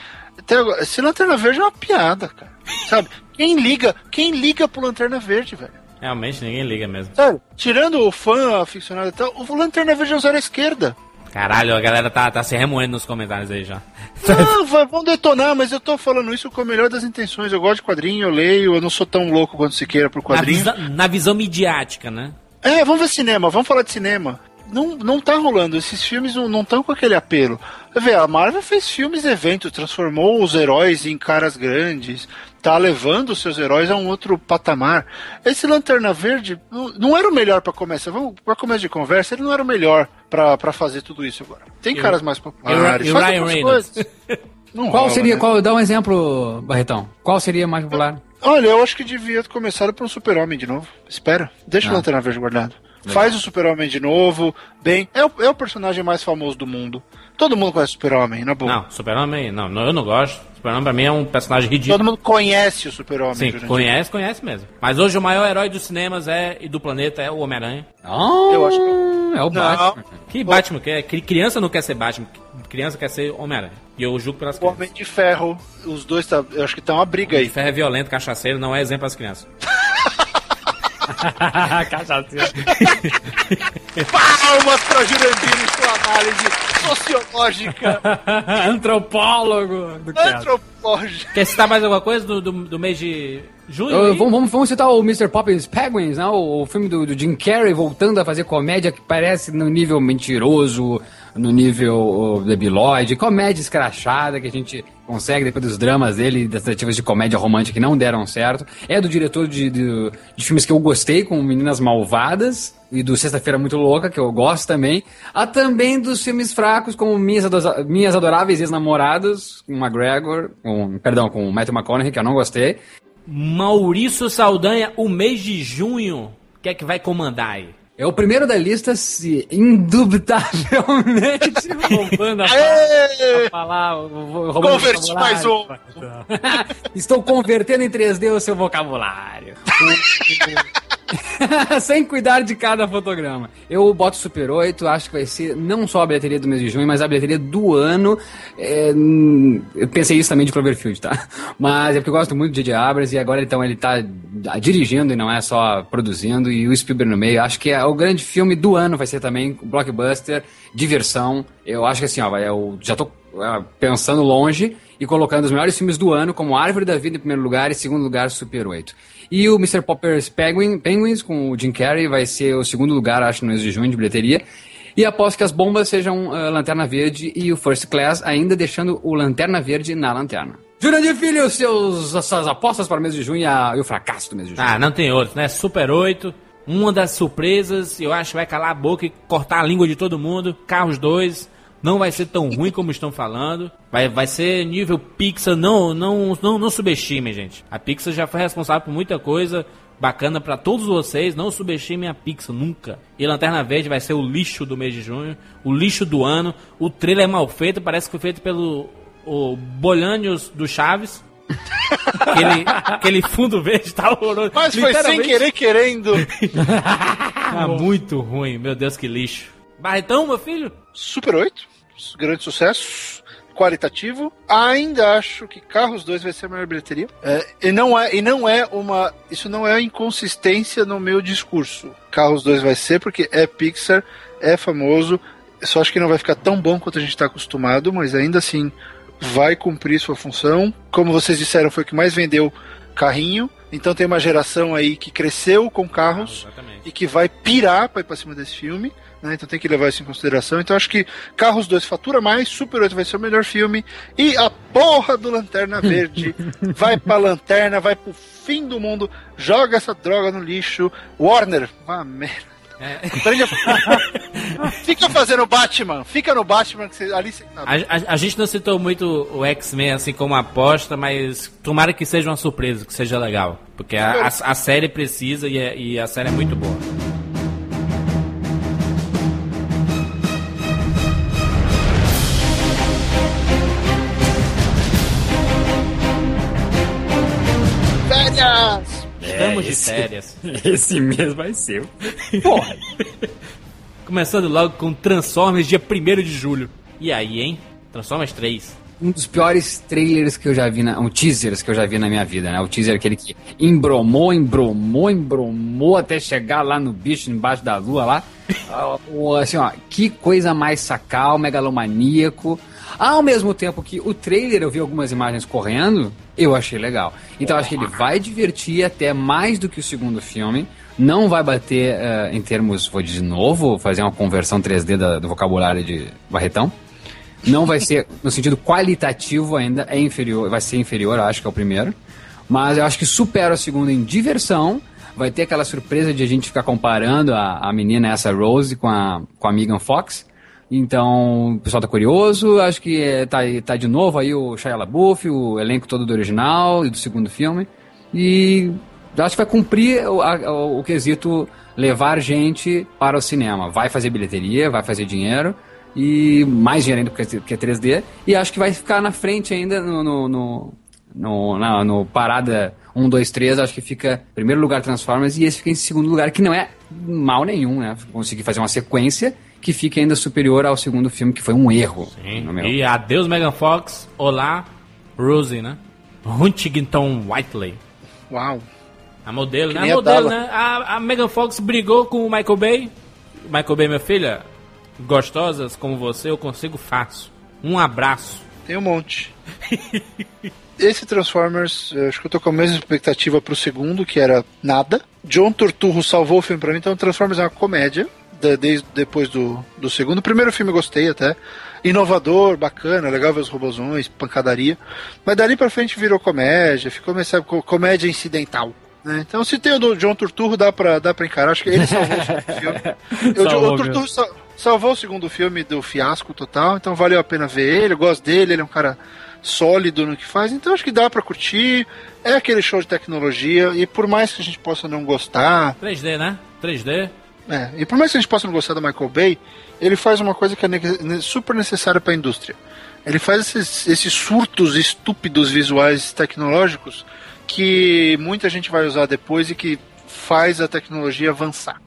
esse Lanterna Verde é uma piada, cara. Sabe? Quem liga, quem liga pro Lanterna Verde, velho? Realmente ninguém liga mesmo. Sério, tirando o fã aficionado e tal, o Lanterna Verde é usar a esquerda. Caralho, a galera tá, tá se remoendo nos comentários aí já. Não, vão detonar, mas eu tô falando isso com a melhor das intenções. Eu gosto de quadrinho, eu leio, eu não sou tão louco quanto se queira por Na, quadrinho. visa- na visão midiática, né? É, vamos ver cinema, vamos falar de cinema. Não, não tá rolando, esses filmes não estão com aquele apelo. Ver, a Marvel fez filmes eventos, transformou os heróis em caras grandes, tá levando os seus heróis a um outro patamar. Esse Lanterna Verde não, não era o melhor pra começar, vamos pra começo de conversa, ele não era o melhor pra pra fazer tudo isso agora. Tem E o- caras mais populares, e o faz Ryan outras Reynolds. [LAUGHS] Qual rola, seria, né? qual, dá um exemplo, Barretão. Qual seria mais popular? Olha, eu acho que devia ter começado por um super-homem de novo. Espera, deixa Ah. o Lanterna Verde guardado. Faz o super-homem de novo, bem. É o, é o personagem mais famoso do mundo. Todo mundo conhece o super-homem, na boa. Não, Super-Homem, não, não, eu não gosto. Super-Homem pra mim é um personagem ridículo. Todo mundo conhece o super-homem. Sim, Jurandir. conhece, conhece mesmo. Mas hoje o maior herói dos cinemas é, e do planeta é o Homem-Aranha. Oh, Eu acho que- É o Não. Batman. Que Batman quer? Cri- Criança não quer ser Batman, criança quer ser Homem-Aranha. E eu julgo pelas O crianças. Homem de Ferro, os dois, tá, eu acho que tá uma briga aí. Ferro é violento, cachaceiro, não é exemplo às crianças. [LAUGHS] Palmas pra Jurandir e sua análise sociológica, [LAUGHS] Antropólogo do antropológica. Quer citar mais alguma coisa do, do, do mês de junho? Eu- aí? vamos, vamos, vamos citar o Mr. Poppins Penguins, né? O, o filme do, do Jim Carrey voltando a fazer comédia que parece no nível mentiroso, no nível oh, debilóide, comédia escrachada que a gente consegue depois dos dramas dele, das tentativas de comédia romântica que não deram certo. É do diretor de, de, de filmes que eu gostei, como Meninas Malvadas e do Sexta-feira Muito Louca, que eu gosto também. Há também dos filmes fracos, como Minhas, Minhas Adoráveis Ex-Namoradas, com McGregor, com, perdão, com Matthew McConaughey, que eu não gostei. Maurício Saldanha, o mês de junho. O que é que vai comandar aí? É o primeiro da lista, se indubitavelmente [LAUGHS] roubando a Ê! falar. roubando Converti mais um. [LAUGHS] Estou convertendo em 3D o seu vocabulário. [LAUGHS] [LAUGHS] Sem cuidar de cada fotograma. Eu boto Super 8, acho que vai ser não só a bilheteria do mês de junho, mas a bilheteria do ano. É, hum, eu pensei isso também de Cloverfield, tá? [LAUGHS] Mas é porque eu gosto muito de J.J. Abrams e agora então ele tá dirigindo e não é só produzindo, e o Spielberg no meio. Acho que é o grande filme do ano vai ser também, blockbuster, diversão. Eu acho que assim, ó, eu já tô é, pensando longe e colocando os melhores filmes do ano como Árvore da Vida em primeiro lugar e segundo lugar Super 8. E o Mr. Popper's Penguin, Penguins com o Jim Carrey vai ser o segundo lugar, acho, no mês de junho de bilheteria. E aposto que as bombas sejam uh, Lanterna Verde e o First Class, ainda deixando o Lanterna Verde na lanterna. Jurandir Filho, seus, suas apostas para o mês de junho e o fracasso do mês de junho. Ah, não tem outro, né? Super 8. Uma das surpresas, eu acho que vai calar a boca e cortar a língua de todo mundo. Carros 2. Não vai ser tão ruim como estão falando. Vai, vai ser nível Pixar. Não, não, não, não subestimem, gente. A Pixar já foi responsável por muita coisa bacana pra todos vocês. Não subestimem a Pixar, nunca. E Lanterna Verde vai ser o lixo do mês de junho. O lixo do ano. O trailer é mal feito. Parece que foi feito pelo o Bolhanios do Chaves. [LAUGHS] aquele, aquele fundo verde tá horroroso. Mas foi sem querer querendo. [LAUGHS] Tá muito ruim, meu Deus, que lixo. Barretão, meu filho? Super 8, grande sucesso, qualitativo. Ainda acho que Carros 2 vai ser a maior bilheteria. É, e não é, e não é uma, isso não é inconsistência no meu discurso. Carros 2 vai ser porque é Pixar, é famoso. Eu só acho que não vai ficar tão bom quanto a gente está acostumado, mas ainda assim vai cumprir sua função. Como vocês disseram, foi o que mais vendeu carrinho. Então tem uma geração aí que cresceu com carros Exatamente. e que vai pirar pra ir pra cima desse filme. Né? Então tem que levar isso em consideração. Então acho que Carros 2 fatura mais, Super 8 vai ser o melhor filme. E a porra do Lanterna Verde [LAUGHS] vai pra lanterna, vai pro fim do mundo, joga essa droga no lixo. Warner, vá merda. A- [LAUGHS] fica fazendo Batman, fica no Batman que você, ali você. A, a- a gente não citou muito o X-Men assim como aposta, mas tomara que seja uma surpresa, que seja legal. Porque a, a- a série precisa e, é- e a série é muito boa. De [LAUGHS] esse- mês vai ser. [LAUGHS] Porra! Começando logo com Transformers, dia 1 de julho. E aí, hein? Transformers 3. um dos piores trailers que eu já vi, na, um teasers que eu já vi na minha vida, né? O teaser aquele que embromou, embromou, embromou até chegar lá no bicho embaixo da lua lá. [LAUGHS] Ah, assim, ó, que coisa mais sacal, megalomaníaco. Ao mesmo tempo que o trailer eu vi algumas imagens correndo, eu achei legal. Então acho que ele vai divertir até mais do que o segundo filme. Não vai bater eh, em termos, vou de novo, fazer uma conversão 3D da- do vocabulário de Barretão. Não vai ser, [LAUGHS] no sentido qualitativo ainda, é inferior, vai ser inferior, eu acho que é o primeiro. Mas eu acho que supera o segundo em diversão. Vai ter aquela surpresa de a gente ficar comparando a, a menina, essa Rose, com a, com a Megan Fox. Então, o pessoal tá curioso. Acho que eh, tá, tá de novo aí o Shia LaBeouf, o elenco todo do original e do segundo filme. E acho que vai cumprir o, a- o- quesito levar gente para o cinema. Vai fazer bilheteria, vai fazer dinheiro e mais dinheiro ainda porque é 3D. E acho que vai ficar na frente ainda no, no, no, no, na- no parada 1, 2, 3. Acho que fica em primeiro lugar Transformers e esse fica em segundo lugar, que não é mal nenhum, né? Conseguir fazer uma sequência que fique ainda superior ao segundo filme, que foi um erro. no meu. E adeus, Megan Fox. Olá, Rosie, né? Huntington Whiteley. Uau. A modelo, Que né? A a modelo, né? A, a Megan Fox brigou com o Michael Bay. Michael Bay, minha filha, gostosas como você, eu consigo fácil. Um abraço. Tem um monte. [LAUGHS] Esse Transformers, eu acho que eu tô com a mesma expectativa pro segundo, que era nada. John Turturro salvou o filme pra mim, então Transformers é uma comédia, desde depois do, do segundo. O primeiro filme eu gostei até. Inovador, bacana, legal ver os robozões, pancadaria. Mas dali pra frente virou comédia, ficou meio, sabe, comédia incidental. né? Então se tem o do John Turturro, dá pra, dá pra encarar. Acho que ele salvou o segundo [LAUGHS] filme. Eu- Salvou o Turturro sa- salvou o segundo filme do fiasco total, então valeu a pena ver ele. Eu gosto dele, ele é um cara sólido no que faz, então acho que dá pra curtir. É aquele show de tecnologia, e por mais que a gente possa não gostar, 3D, né? 3D. é, e por mais que a gente possa não gostar do Michael Bay, ele faz uma coisa que é super necessária para a indústria. Ele faz esses, esses surtos estúpidos visuais tecnológicos que muita gente vai usar depois e que faz a tecnologia avançar.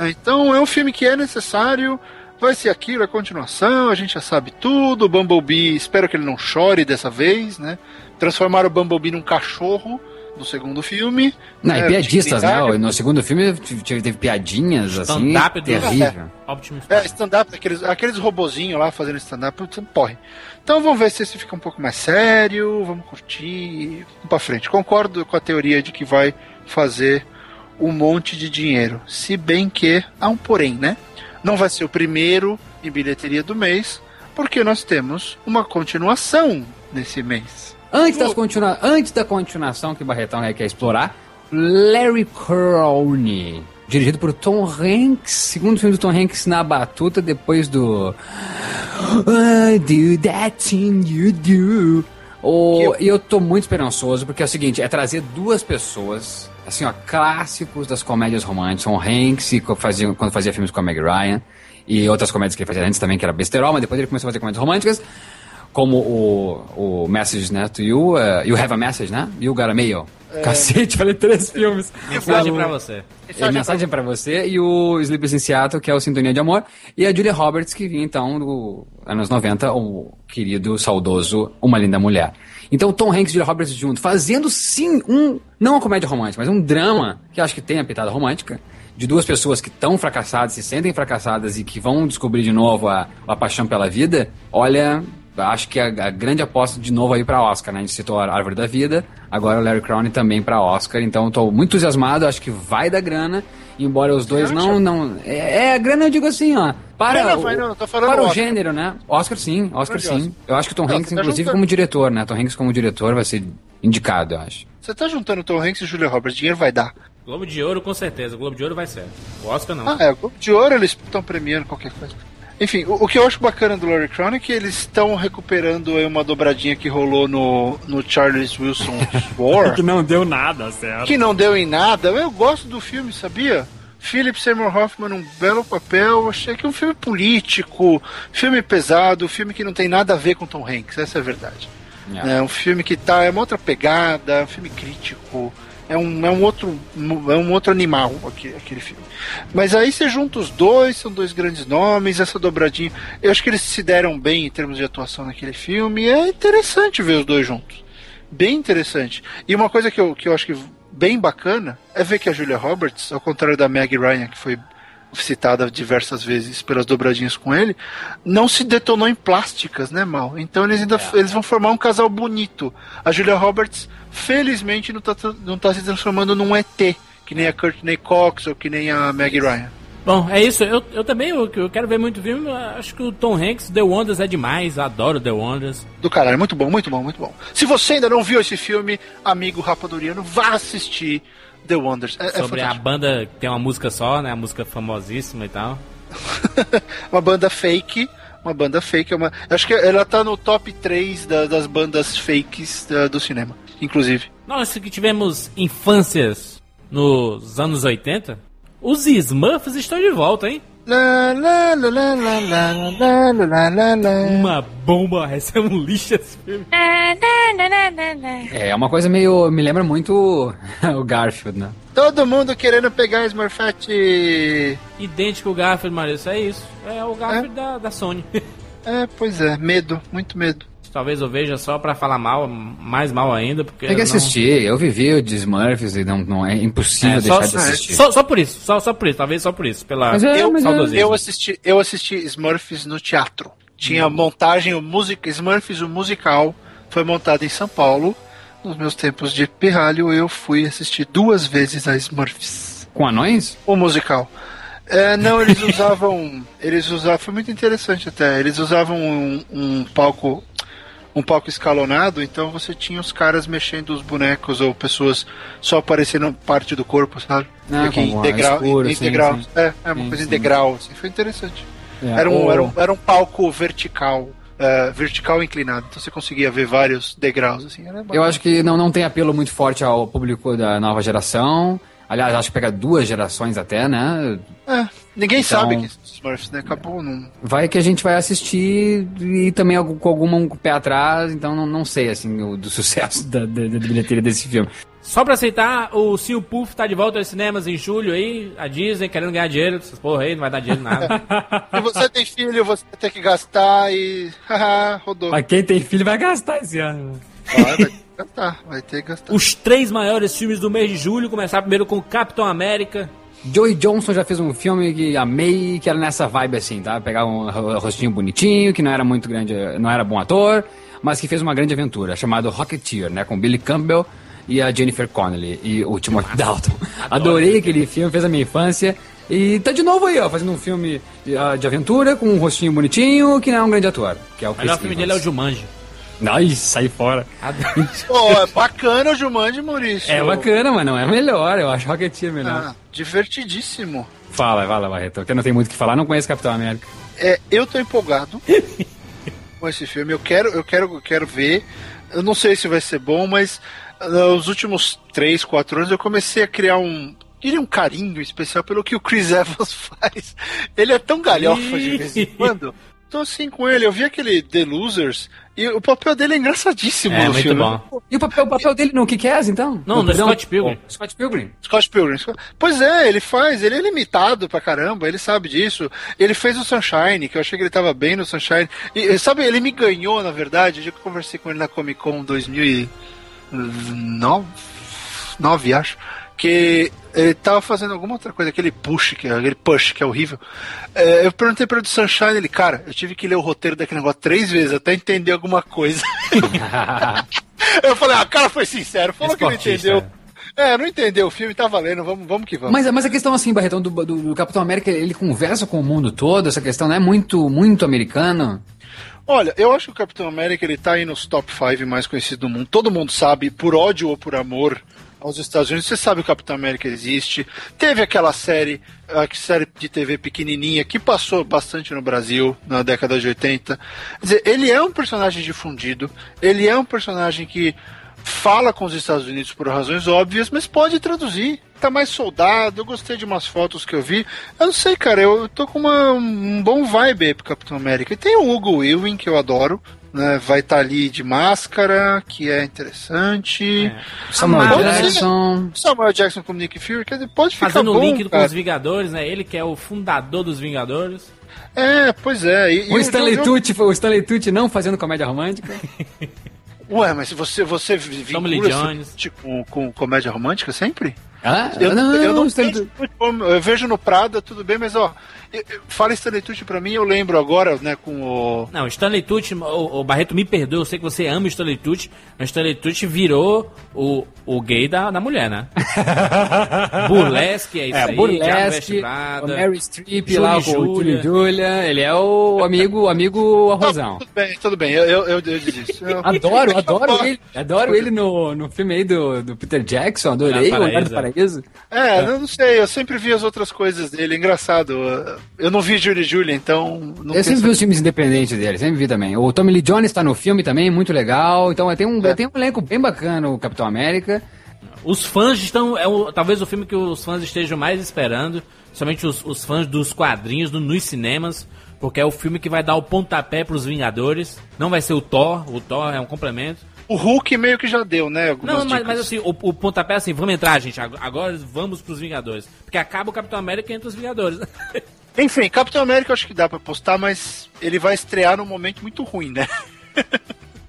Então é um filme que é necessário, vai ser aquilo, é continuação, a gente já sabe tudo. O Bumblebee, espero que ele não chore dessa vez, né? Transformaram o Bumblebee num cachorro no segundo filme. Não, e É, piadistas, né? utilidade. No segundo filme teve, teve piadinhas assim. Stand-up do terrível. É, Prime. stand-up, aqueles, aqueles robozinhos lá fazendo stand-up, porre. Então vamos ver se esse fica um pouco mais sério, vamos curtir, vamos pra frente. Concordo com a teoria de que vai fazer um monte de dinheiro. Se bem que há um porém, né? Não vai ser o primeiro em bilheteria do mês, porque nós temos uma continuação nesse mês. Antes, das continua... Antes da continuação que Barretão quer explorar, Larry Crowne, dirigido por Tom Hanks, segundo filme do Tom Hanks na batuta depois do I do that thing you do. O... E eu tô muito esperançoso, porque é o seguinte, é trazer duas pessoas, assim, ó, clássicos das comédias românticas, Tom Hanks, e fazia, quando fazia filmes com a Meg Ryan, e outras comédias que ele fazia antes também, que era besterol, mas depois ele começou a fazer comédias românticas, como o, o Message, né, to You, uh, You Have a Message, né? You Got a Mail. Cacete, [LAUGHS] falei três filmes. Mensagem pra você. é, mensagem pra você e o Sleepers in Seattle, que é o Sintonia de Amor, e a Julia Roberts, que vinha então do anos 90, o querido, saudoso Uma Linda Mulher. Então Tom Hanks e Julia Roberts junto, fazendo sim um, não uma comédia romântica, mas um drama, que acho que tem a pitada romântica, de duas pessoas que estão fracassadas, se sentem fracassadas e que vão descobrir de novo a, a paixão pela vida, olha, acho que a, a grande aposta de novo aí pra Oscar, né? A gente citou a Árvore da Vida, agora o Larry Crown também pra Oscar, então eu tô muito entusiasmado, acho que vai dar grana, embora os dois não, não... É, é, a grana eu digo assim, ó, para, vai, não, tô falando para o gênero, né? Oscar sim, Oscar sim. Oscar. Eu acho que o Tom Não, Hanks, tá inclusive, juntando- como diretor, né? Tom Hanks como diretor vai ser indicado, eu acho. Você tá juntando Tom Hanks e Julia Roberts, dinheiro vai dar. Globo de Ouro, com certeza. O Globo de Ouro vai ser. O Oscar não. Ah, é, o Globo de Ouro eles estão premiando qualquer coisa. Enfim, o, o que eu acho bacana do Larry Crown é que eles estão recuperando aí uma dobradinha que rolou no, no Charles Wilson [LAUGHS] War, Que não deu nada, certo? que não deu em nada. Eu gosto do filme, sabia? Philip Seymour Hoffman, um belo papel. Achei que é um filme político, filme pesado, filme que não tem nada a ver com Tom Hanks, essa é a verdade. É um filme que tá, é uma outra pegada, é um filme crítico, é um, é um outro é um outro animal aquele, aquele filme. Mas aí você junta os dois, são dois grandes nomes, essa dobradinha. Eu acho que eles se deram bem em termos de atuação naquele filme. e É interessante ver os dois juntos. Bem interessante. E uma coisa que eu, que eu acho que bem bacana é ver que a Julia Roberts, ao contrário da Meg Ryan, que foi citada diversas vezes pelas dobradinhas com ele, não se detonou em plásticas, né, Mal? Então eles ainda eles vão formar um casal bonito. A Julia Roberts, felizmente, não tá, não tá se transformando num ET, que nem a Courtney Cox ou que nem a Meg Ryan. Bom, é isso. Eu, eu também eu, eu quero ver muito filme. Acho que o Tom Hanks, The Wonders é demais. Adoro The Wonders. Do caralho, muito bom, muito bom, muito bom. Se você ainda não viu esse filme, amigo rapaduriano, vá assistir The Wonders. É, é Sobre a fantástico. banda que tem uma música só, né? A música famosíssima e tal. [LAUGHS] uma banda fake. Uma banda fake. É uma... Acho que ela tá no top 3 da- das bandas fakes da- do cinema, inclusive. Nós que tivemos infâncias nos anos 80, os Smurfs estão de volta, hein? Uma bomba, essa é um lixo esse. É, uma coisa meio. Me lembra muito o Garfield, né? Todo mundo querendo pegar a Smurfette. Idêntico ao Garfield, Marisa, é isso. É o Garfield é? Da, da Sony. É, pois é, medo, muito medo. Talvez eu veja só pra falar mal, mais mal ainda, porque. Tem que não- assistir. Eu vivi o de Smurfs e não, não é impossível É, deixar só, de assistir. só, só por isso, só, só por isso, talvez só por isso, pela Mas é, Eu, mas é- saudosismo. eu assisti, eu assisti Smurfs no teatro. Tinha montagem, o music, Smurfs, o musical, foi montado em São Paulo. Nos meus tempos de pirralho, eu fui assistir duas vezes a Smurfs. Com anões? O musical. É, não, eles [LAUGHS] usavam. Eles usavam. Foi muito interessante até. Eles usavam um, um palco. Um palco escalonado, então você tinha os caras mexendo os bonecos ou pessoas só aparecendo parte do corpo, sabe? Ah, que degrau, escuro, em sim, degrau. sim. É, é uma Sim, coisa sim. degrau, assim, foi interessante. É, Era um, o- era um, era um palco vertical, é, vertical inclinado, então você conseguia ver vários degraus, assim. Eu acho que não, não tem apelo muito forte ao público da nova geração. Aliás, acho que pega duas gerações até, né? É, ninguém Então- sabe que é Smurfs, né? Acabou num. Vai que a gente vai assistir e também com alguma um pé atrás, então não, não sei, assim, o, do sucesso da, da, da bilheteria desse filme. Só pra aceitar, o Sil Puff tá de volta aos cinemas em julho aí, a Disney querendo ganhar dinheiro, essas porra aí, não vai dar dinheiro nada. Se [LAUGHS] você tem filho, você vai ter que gastar e. Haha, rodou. Mas quem tem filho vai gastar esse ano. Vai, vai ter que gastar, vai ter que gastar. Os três maiores filmes do mês de julho, começar primeiro com Capitão América. Joey Johnson já fez um filme que amei, que era nessa vibe assim, tá? Pegar um ro- rostinho bonitinho, que não era muito grande, não era bom ator, mas que fez uma grande aventura, chamado Rocketeer, né? Com Billy Campbell e a Jennifer Connelly e o Timothy Dalton. [LAUGHS] Adorei aquele filme, fez a minha infância. E tá de novo aí, ó, fazendo um filme de, ah, de aventura com um rostinho bonitinho, que não é um grande ator, que é o O melhor filme dele é o. Jumanji. [LAUGHS] Ai, sai fora. [LAUGHS] Pô, é bacana o Jumanji, Maurício. É bacana, mas não é melhor, eu acho Rocketeer melhor. Ah, divertidíssimo. Fala, fala, Barreto, que não tenho muito o que falar, não conheço Capitão América. É, eu tô empolgado [LAUGHS] com esse filme. Eu quero, eu quero, eu quero ver. Eu não sei se vai ser bom, mas nos últimos 3, 4 anos eu comecei a criar um. Diria um carinho especial pelo que o Chris Evans faz. Ele é tão galhofa de vez em quando. Tô assim com ele. Eu vi aquele The Losers e o papel dele é engraçadíssimo É, no muito filme. bom. E o papel, o papel dele no Kick-Ass, então? Não, no Perdão? Scott Pilgrim. Scott Pilgrim. Scott Pilgrim. Scott- Pois é, ele faz, ele é limitado pra caramba, ele sabe disso. Ele fez o Sunshine, que eu achei que ele tava bem no Sunshine. E sabe, ele me ganhou, na verdade, eu conversei com ele na Comic Con 2009, 9, acho, que ele tava fazendo alguma outra coisa, aquele push, que é, aquele push que é horrível. É, eu perguntei pra ele do Sunshine, ele, cara, eu tive que ler o roteiro daquele negócio três vezes até entender alguma coisa. [LAUGHS] eu falei, ah, o cara foi sincero, falou que não Esportista, entendeu. É, não entendeu o filme, tá valendo, vamos, vamos que vamos. Mas, mas a questão assim, Barretão, do, do, do Capitão América, ele conversa com o mundo todo, essa questão não é muito, muito americano. Olha, eu acho que o Capitão América ele tá aí nos top 5 mais conhecidos do mundo. Todo mundo sabe, por ódio ou por amor, aos Estados Unidos. Você sabe que o Capitão América existe. Teve aquela série, a série de TV pequenininha que passou bastante no Brasil na década de 80. Quer dizer, ele é um personagem difundido, ele é um personagem que fala com os Estados Unidos por razões óbvias, mas pode traduzir. Tá mais soldado, eu gostei de umas fotos que eu vi. Eu não sei, cara, eu tô com uma, um bom vibe aí pro Capitão América. E tem o Hugo Weaving, que eu adoro, né? Vai estar ali de máscara, que é interessante. Samuel Ah, Pode ser- Jackson. Samuel Jackson como Nick Fury, quer dizer, pode ficar Fazendo o bom, link com cara. os Vingadores, né? Ele que é o fundador dos Vingadores. É, pois é. E, e O Stanley eu- eu- Tucci, o Stanley Tucci não fazendo comédia romântica. [LAUGHS] Ué, mas você, você vincula Jones. tipo com, com comédia romântica sempre? Ah, Eu não, eu não, não o Stanley vejo Tucci- muito como- eu vejo no Prada, tudo bem, mas ó, eu- eu- fala Stanley Tucci pra mim, eu lembro agora, né, com o... Não, Stanley Tucci, o, o Barreto me perdoa, eu sei que você ama o Stanley Tucci, mas Stanley Tucci virou o, o gay da, da mulher, né? [LAUGHS] Burlesque, é isso É, aí. Burlesque, Mary Streep lá com o Julia. Ele é o amigo, o amigo arrozão. Tudo bem, tudo bem, eu, eu, eu, eu desisto. Eu- [LAUGHS] Adoro, [LAUGHS] adoro ele, adoro ele no, no filme aí do, do Peter Jackson, adorei o Paraíso. Paraíso. É, eu não sei, eu sempre vi as outras coisas dele, é engraçado. Eu não vi Julie Julia, então... Não Eu sempre penso- vi os filmes independentes dele, sempre vi também. O Tommy Lee Jones tá no filme também, muito legal. Então tem um, tem um elenco bem bacana, o Capitão América. Os fãs estão. É o, talvez o filme que os fãs estejam mais esperando. Somente os, os fãs dos quadrinhos do- nos cinemas. Porque é o filme que vai dar o pontapé pros Vingadores. Não vai ser o Thor. O Thor é um complemento. O Hulk meio que já deu, né, algumas Não, mas, mas assim, o, o pontapé é assim, vamos entrar, gente. ag- Agora vamos pros Vingadores. Porque acaba o Capitão América entre os Vingadores. [LAUGHS] Enfim, Capitão América eu acho que dá pra postar, mas ele vai estrear num momento muito ruim, né?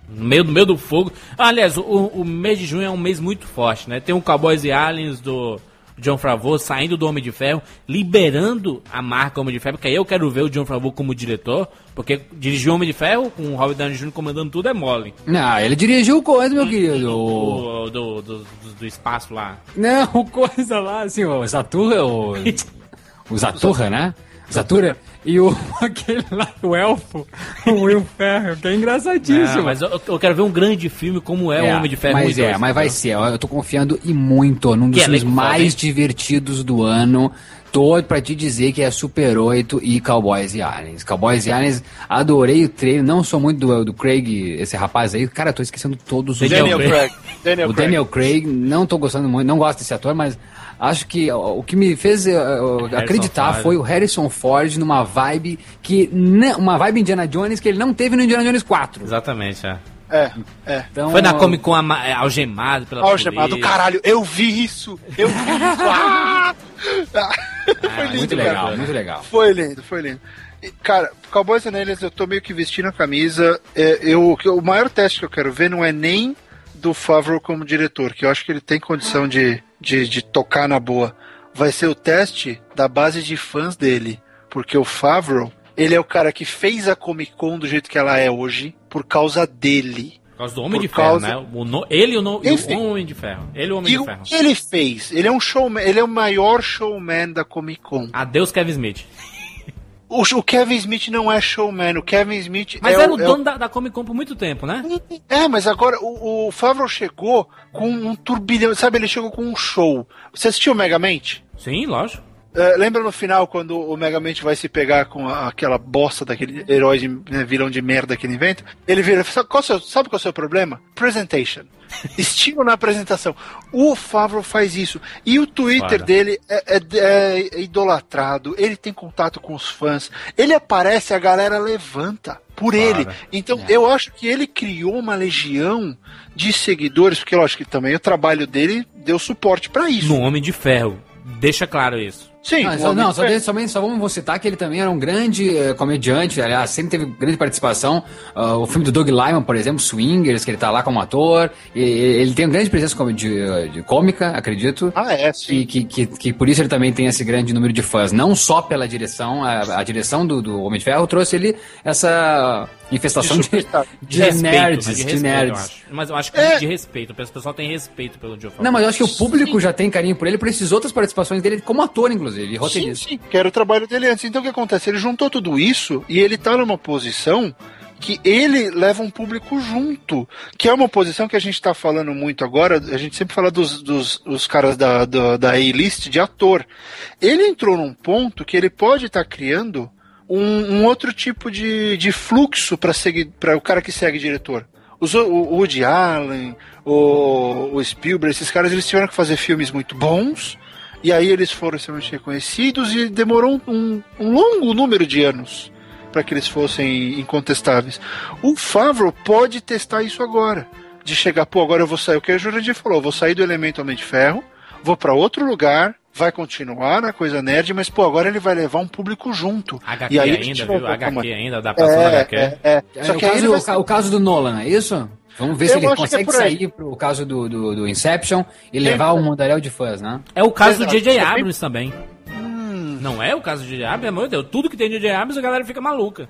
No meio, no meio do fogo. Ah, aliás, o, o mês de junho é um mês muito forte, né? Tem o Cowboys e Aliens do John Favreau saindo do Homem de Ferro, liberando a marca Homem de Ferro, porque aí eu quero ver o John Favreau como diretor, porque dirigir o Homem de Ferro com o Robert Downey Jr. comandando tudo é mole. Não, ele dirigiu o coisa, meu querido. O... O, do, do, do, do espaço lá. Não, o [LAUGHS] coisa lá, assim, o Zaturra, o. [LAUGHS] O Zaturra, né? Zatura. E o [LAUGHS] aquele lá, o elfo, o Will Ferrell, que é engraçadíssimo. Mas eu, eu quero ver um grande filme como é, o Homem de Ferro Mas 1 é, 2, mas vai entendeu? ser. Eu tô confiando e muito num dos Que filmes foda, mais hein? divertidos do ano. Tô pra te dizer que é Super 8 e Cowboys e Aliens. Cowboys e Aliens, adorei o trailer. Não sou muito do, do Craig, esse rapaz aí. Cara, tô esquecendo todos os Daniel. Craig. Daniel o Craig. Daniel Craig, não tô gostando muito, não gosto desse ator, mas acho que o que me fez eh, ó, acreditar Ford. foi o Harrison Ford numa vibe que. uma vibe Indiana Jones que ele não teve no Indiana Jones 4. Exatamente, é. É, é. Então, Foi na Comic Con é, algemado pela Algemado, polícia. caralho, eu vi isso! Eu vi isso! [LAUGHS] Ah! Ah, foi lindo, muito cara. legal, muito legal. Foi lindo, foi lindo. E, Cara, Cowboys and Aliens, eu tô meio que vestindo a camisa. É, eu, o maior teste que eu quero ver não é nem do Favreau como diretor, que eu acho que ele tem condição de, de, de tocar na boa. Vai ser o teste da base de fãs dele. Porque o Favreau, ele é o cara que fez a Comic Con do jeito que ela é hoje por causa dele. Por causa do Homem Por de Ferro, causa- né? O no- ele e o, no- Enfim. o Homem de Ferro. Ele o Homem de Ferro. ele fez? Ele é um showman, ele é o maior showman da Comic Con. Adeus, Kevin Smith. O, o Kevin Smith não é showman, o Kevin Smith Mas é era o é dono da, da Comic Con por muito tempo, né? É, mas agora o, o Favreau chegou com um turbilhão, sabe? Ele chegou com um show. Você assistiu o Megamente? Sim, lógico. É, lembra no final quando o Megamente vai se pegar com a- aquela bosta daquele herói de, né, vilão de merda que ele inventa? Ele vira, sabe qual, é seu- sabe qual é o seu problema? Presentation. [LAUGHS] Estilo na apresentação. O Favreau faz isso. E o Twitter Foda. dele é, é- é idolatrado. Ele tem contato com os fãs. Ele aparece, a galera levanta por ele. Então eu acho que ele criou uma legião de seguidores, porque lógico que também o trabalho dele deu suporte pra isso. No Homem de Ferro. Deixa claro isso. Sim, Não, o só, não, de só, de- somente, só vamos citar que ele também era um grande eh, comediante, aliás, sempre teve grande participação. Ah, o filme do Doug Lyman, por exemplo, Swingers, que ele tá lá como ator. e- ele tem uma grande presença como de, de cômica, acredito. Ah, é, sim. E que, que, que por isso ele também tem esse grande número de fãs. Não só pela direção, a, a direção do, do Homem de Ferro trouxe ele essa infestação De de, de, respeito, nerds, mas de, respeito, eu nerds. acho. Mas eu acho que É. de respeito. O pessoal tem respeito pelo Joe. Não, mas eu acho que o público já tem carinho por ele, por essas outras participações dele como ator, inclusive, e Sim, roteirista. sim, que era o trabalho dele antes. Então o que acontece? Ele juntou tudo isso e ele tá numa posição que ele leva um público junto, que é uma posição que a gente está falando muito agora, a gente sempre fala dos, dos os caras da, da, da A-list de ator. Ele entrou num ponto que ele pode estar criando um, um outro tipo de, de fluxo para o cara que segue diretor. Os, o, o Woody Allen, o, o Spielberg, esses caras eles tiveram que fazer filmes muito bons, e aí eles foram extremamente reconhecidos e demorou um, um longo número de anos para que eles fossem incontestáveis. O Favreau pode testar isso agora. De chegar, pô, agora eu vou sair. O que a Jurandir falou, vou sair do elemento Homem de Ferro, vou para outro lugar, vai continuar na coisa nerd, mas pô, agora ele vai levar um público junto. HQ e aí ainda, viu? HQ ainda, adaptação da É, HQ. é, é. É, Só o, que aí caso, vai o o caso do Nolan, é isso? Vamos ver Eu se ele é consegue aí. sair pro caso do, do, do Inception e levar o mundaréu de fãs, né? É o caso do Exato. J.J. É Abrams também. Não é o caso do J.J. Abrams? Meu Deus, tudo que tem J.J. Abrams a galera fica maluca.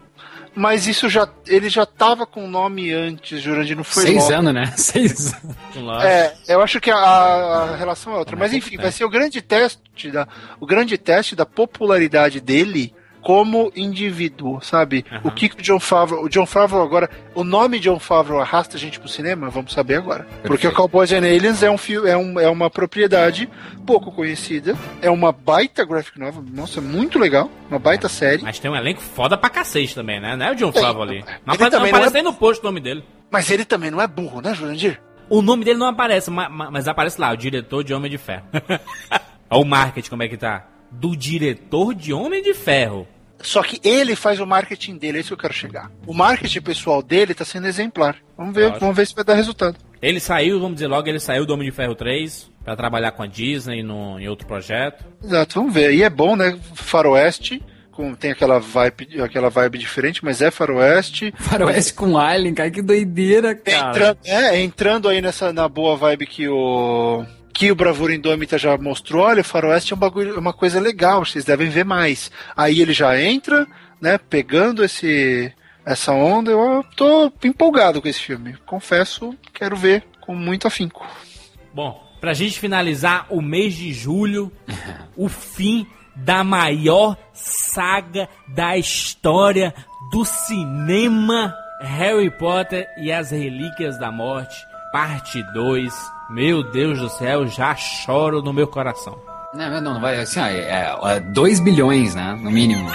Mas isso já. Ele já tava com o nome antes, Jurandir, não foi Seis logo. anos, né? [LAUGHS] Seis anos. É, eu acho que a, a relação é outra. Mas Mas é enfim, vai ser o grande teste da, o grande teste da popularidade dele como indivíduo, sabe? Aham. O que, que o John Favreau, o John Favreau agora, o nome John Favreau arrasta a gente pro cinema? Vamos saber agora. Porque o Cowboys and Aliens é um fio, é, um, é uma propriedade pouco conhecida, é uma baita graphic novel, nossa, muito legal, uma baita série. Mas tem um elenco foda pra cacete também, né? Não é o John. Favreau ali. Não Ele aparece, não também não aparece é- no post o nome dele. Mas ele também não é burro, né, Jurandir? O nome dele não aparece, ma- ma- mas, aparece lá, o diretor de Homem de Ferro. Olha [LAUGHS] o marketing como é que tá. Do diretor de Homem de Ferro. Só que ele faz o marketing dele, é isso que eu quero chegar. O marketing pessoal dele tá sendo exemplar. Vamos ver, vamos ver se vai dar resultado. Ele saiu, vamos dizer logo, ele saiu do Homem de Ferro 3 pra trabalhar com a Disney no, em outro projeto. Exato, vamos ver. E é bom, né? Faroeste, com, tem aquela vibe, aquela vibe diferente, mas é faroeste. Faroeste com Alien, cara, que doideira, cara. Entrando, é, entrando aí nessa na boa vibe que o que o Bravura Indômita já mostrou, olha, o Faroeste é um bagulho, uma coisa legal, vocês devem ver mais. Aí ele já entra, né, pegando esse essa onda, eu tô empolgado com esse filme. Confesso, quero ver com muito afinco. Bom, pra gente finalizar o mês de julho, [LAUGHS] o fim da maior saga da história do cinema Harry Potter e as Relíquias da Morte, parte 2. Meu Deus do céu, já choro no meu coração. Não, não, vai, assim, ó, é, 2 bilhões, né, no mínimo.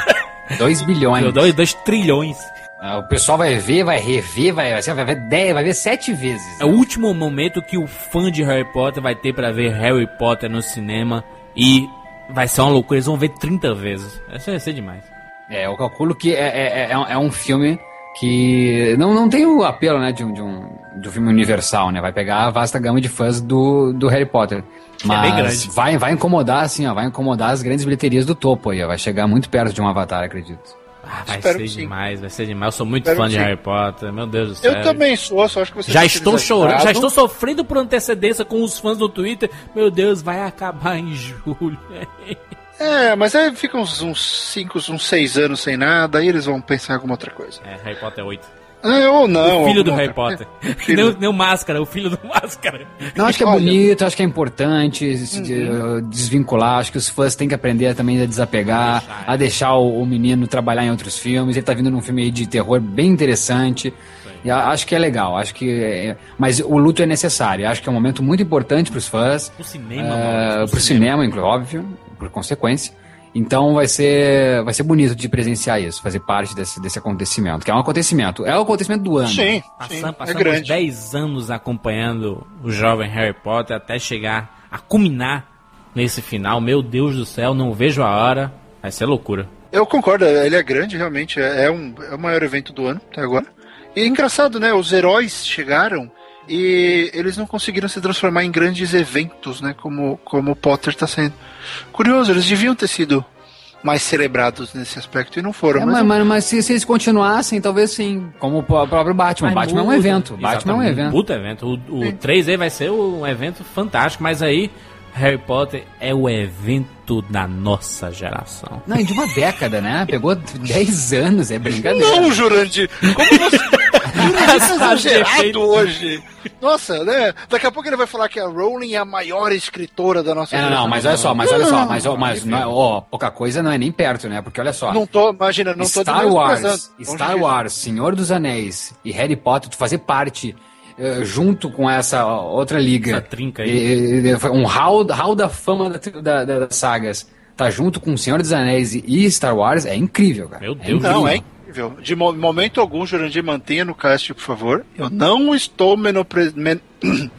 2 [LAUGHS] bilhões. Meu dois, dois trilhões. Ah, O pessoal vai ver, vai rever, vai, assim, vai ver 10, vai ver 7 vezes. É o último momento que o fã de Harry Potter vai ter pra ver Harry Potter no cinema e vai ser uma loucura, eles vão ver 30 vezes. Isso vai ser demais. É, eu calculo que é, é, é, é um filme que não, não tem o apelo, né, de um, de, um, de um filme universal, né? Vai pegar a vasta gama de fãs do, do Harry Potter. é Mas grande. vai, vai incomodar, assim, ó, vai incomodar as grandes bilheterias do topo aí, ó, vai chegar muito perto de um Avatar, acredito. Ah, vai Espero ser demais, vai ser demais. Eu sou muito Espero fã de sim. Harry Potter, meu Deus do céu. Eu também sou, só acho que você Já tá estou chorando, já estou sofrendo por antecedência com os fãs do Twitter. Meu Deus, vai acabar em julho. É, mas aí fica uns 5, uns 6 anos sem nada, aí eles vão pensar em alguma outra coisa. É, Harry Potter 8. É, ou não. o filho do alguma Harry outra- Potter. [LAUGHS] Filho. Nem, o- nem o Máscara, o filho do [LAUGHS] Máscara. Não, acho que é bonito, acho que é importante se de- desvincular, acho que os fãs têm que aprender também a desapegar, Deixar, a deixar o, o menino trabalhar em outros filmes. Ele tá vindo num filme aí de terror bem interessante. E a- acho que é legal, acho que. é- mas o luto é necessário. Acho que é um momento muito importante para os fãs, Pro cinema, é, mano. pro cinema, inclu- óbvio, por consequência. Então vai ser, vai ser bonito de presenciar isso, fazer parte desse, desse acontecimento, que é um acontecimento, é o acontecimento do ano. Sim, sim, Passam, é passamos grande. 10 anos acompanhando o jovem Harry Potter até chegar a culminar nesse final. Meu Deus do céu, não vejo a hora. Vai ser loucura. Eu concordo, ele é grande, realmente. É, é um, é o maior evento do ano até agora. E é engraçado, né? Os heróis chegaram e eles não conseguiram se transformar em grandes eventos, né? Como, como o Potter está sendo. Curioso, eles deviam ter sido mais celebrados nesse aspecto e não foram. É, mas mas, mas, mas se, se eles continuassem, talvez sim. Como o pró- próprio Batman. Mas Batman é um muda. evento. Batman é um evento. puta evento. O, o 3 aí vai ser um evento fantástico, mas aí Harry Potter é o evento da nossa geração. Não, e de uma década, né? Pegou 10 anos, é brincadeira. Não, Jurandir! Como você. Tá frases de exagerado hoje. Nossa, né? Daqui a pouco ele vai falar que a Rowling é a maior escritora da nossa É, não, não, mas olha só, mas olha só, mas, ó, mas não é- ó, pouca coisa não é nem perto, né? Porque olha só. Não tô, imagina, não tô Star Wars, Star. Wars, Senhor dos Anéis e Harry Potter, tu fazer parte eh, junto com essa outra liga. Essa trinca aí. Um hall, hall da fama da, da- da- das sagas. Tá junto com Senhor dos Anéis e- Star Wars é incrível, cara. Meu É Deus. incrível. Não, é incrível. De mo- momento algum, Jurandir, mantenha no cast, por favor. Eu não estou menopre... men-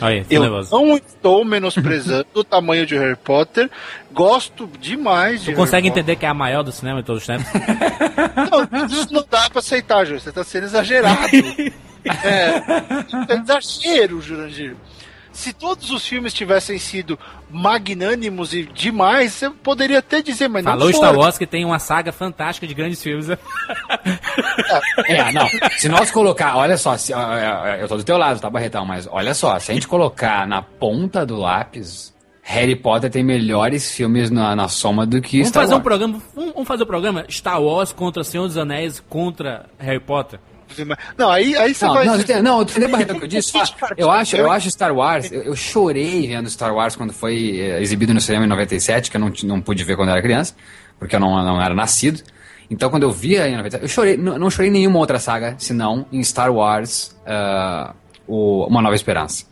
Aí, Eu nervoso. não estou menosprezando [LAUGHS] o tamanho de Harry Potter. Gosto demais de Tu consegue Harry entender que é a maior do cinema de todos os tempos? Potter. [LAUGHS] Não, isso não dá pra aceitar, Júlio. Você tá sendo exagerado. [LAUGHS] é, é exagero, Jurandir. Se todos os filmes tivessem sido magnânimos e demais, você poderia até dizer, mas Falou não Star foram. Wars que tem uma saga fantástica de grandes filmes. É, não. Se nós colocar, olha só, se, eu tô do teu lado, tá, Barretão? Mas olha só, se a gente colocar na ponta do lápis, Harry Potter tem melhores filmes na, na soma do que Vamos Star fazer um Wars. programa. Vamos vamos fazer um programa Star Wars contra Senhor dos Anéis contra Harry Potter. Não, aí, aí você Não, vai. não, você tem- não, entendeu, o que eu disse? [LAUGHS] Eu acho, eu acho Star Wars, eu, eu chorei vendo Star Wars quando foi eh, exibido no cinema em 97, que eu não, não pude ver quando eu era criança, porque eu não, não era nascido. Então, quando eu via em 97, eu chorei, não, não chorei em nenhuma outra saga, senão em Star Wars, ah, o Uma Nova Esperança.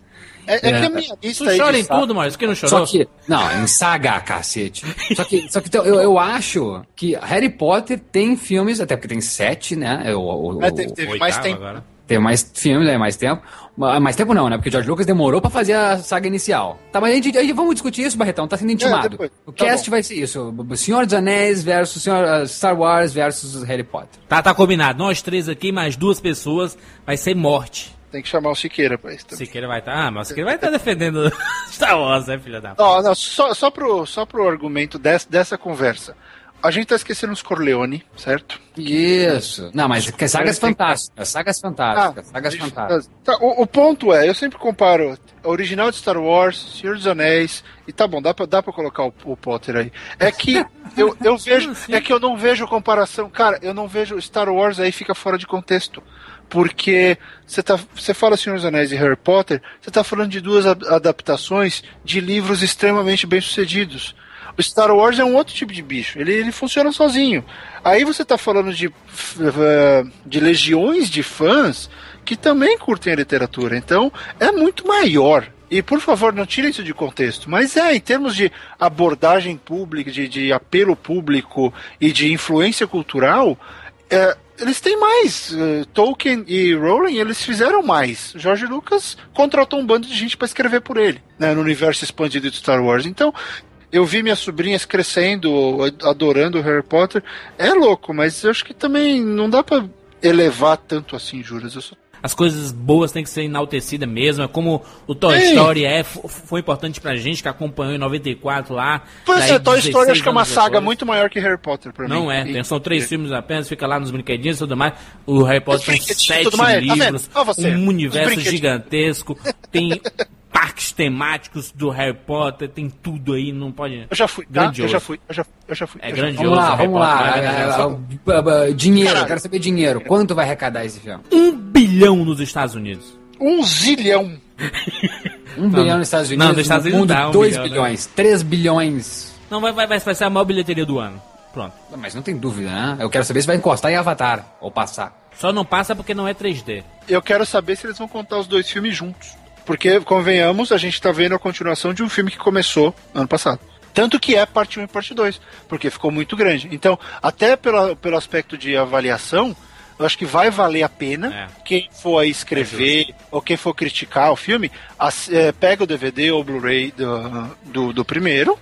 É, é que É. a minha Tu lista aí chora em tudo, Maurício. Que não chorou? Só que, não, em saga, cacete. Só que, só que então, eu, eu acho que Harry Potter tem filmes, até porque tem sete, né? O, o- É, teve, teve mais tempo. agora. tem mais filmes, é mais tempo. Ma- Mais tempo não, né? Porque o George Lucas demorou pra fazer a saga inicial. Tá, mas a gente, a gente- vamos discutir isso, Barretão, tá sendo intimado. depois. o Tá cast bom. vai ser isso: Senhor dos Anéis versus Senhor, uh, Star Wars versus Harry Potter. Tá, tá combinado. Nós três aqui, mais duas pessoas, vai ser morte. Tem que chamar o Siqueira pra isso também. Siqueira vai estar. Ah, mas o Siqueira vai estar defendendo [LAUGHS] Star Wars, né, filha da. Ó, não, só, só, pro, só pro argumento des, dessa conversa. A gente tá esquecendo os Corleone, certo? Isso. Não, mas que sagas fantásticas, sagas fantásticas, sagas deixa- fantásticas. tá, o, o ponto é, eu sempre comparo a original de Star Wars, Senhor dos Anéis, e tá bom, dá pra, dá pra colocar o, o Potter aí. É que [LAUGHS] eu, eu vejo, é que eu não vejo comparação, cara, eu não vejo Star Wars aí fica fora de contexto. Porque você tá, você fala Senhor dos Anéis e Harry Potter, você tá falando de duas adaptações de livros extremamente bem-sucedidos. O Star Wars é um outro tipo de bicho, ele, ele funciona sozinho. Aí você tá falando de, eh, de legiões de fãs que também curtem a literatura, então é muito maior. E por favor, não tire isso de contexto. Mas é, em termos de abordagem pública, de, de apelo público e de influência cultural, é, eles têm mais. Eh, Tolkien e Rowling, eles fizeram mais. George Lucas contratou um bando de gente para escrever por ele, né, no universo expandido de Star Wars. Então, eu vi minhas sobrinhas crescendo, ad- adorando Harry Potter. É louco, mas eu acho que também não dá para elevar tanto assim, juras. Eu sou As coisas boas têm que ser enaltecidas mesmo. É como o Toy Sim. Story é, foi importante pra gente que acompanhou em 94 lá. Pois é, Toy Story 16 acho que é uma saga depois. muito maior que Harry Potter pra mim. Não é, E- tem, são três filmes apenas, fica lá nos brinquedinhos e tudo mais. O Harry Potter tem e sete tá livros, um universo gigantesco, [LAUGHS] tem parques temáticos do Harry Potter, tem tudo aí, não pode. Eu já fui, tá? Grandioso. Eu já fui, eu já, eu já fui. É grandioso. Vamos lá, Harry vamos Potter, lá. ah, ah, ah, Dinheiro, Caralho. eu quero saber dinheiro. Quanto vai arrecadar esse filme? Um bilhão nos Estados Unidos. Um zilhão. [LAUGHS] Um bilhão nos Estados Unidos, não, nos Estados Unidos mundo, dá um 2 bilhão, né? bilhões, 3 bilhões. Não, vai, vai, vai, vai ser a maior bilheteria do ano. Pronto. Mas não tem dúvida, né? Eu quero saber se vai encostar em Avatar ou passar. Só não passa porque não é 3D. Eu quero saber se eles vão contar os dois filmes juntos. Porque, convenhamos, a gente tá vendo a continuação de um filme que começou ano passado. Tanto que é parte 1 e parte 2, porque ficou muito grande. Então, até pela, pelo aspecto de avaliação, eu acho que vai valer a pena. É. Quem for aí escrever ou quem for criticar o filme, é, pega o DVD ou o Blu-ray do, do, do primeiro,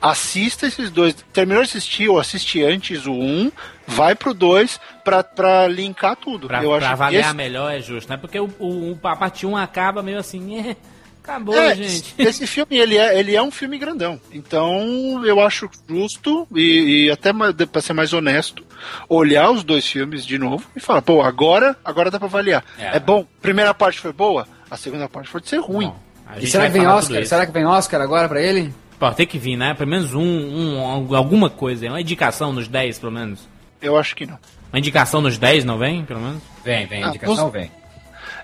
assista esses dois. Terminou de assistir ou assiste antes o 1, vai pro 2 pra, pra linkar tudo. Pra, eu pra acho que avaliar esse- melhor é justo, né? Porque o, o, a parte 1 acaba meio assim, é, acabou, É, gente. Esse filme ele é, ele é um filme grandão. Então eu acho justo e, e até pra ser mais honesto, olhar os dois filmes de novo e falar, pô, agora, agora dá pra avaliar. É. É, bom, primeira parte foi boa, a segunda parte pode ser ruim. E será que vem Oscar? Será que vem Oscar agora pra ele? Pô, tem que vir, né? Pelo menos um, um, alguma coisa, uma indicação nos 10, pelo menos. Eu acho que não. Uma indicação nos 10, não vem, pelo menos? Vem, vem, Ah, indicação nos- vem.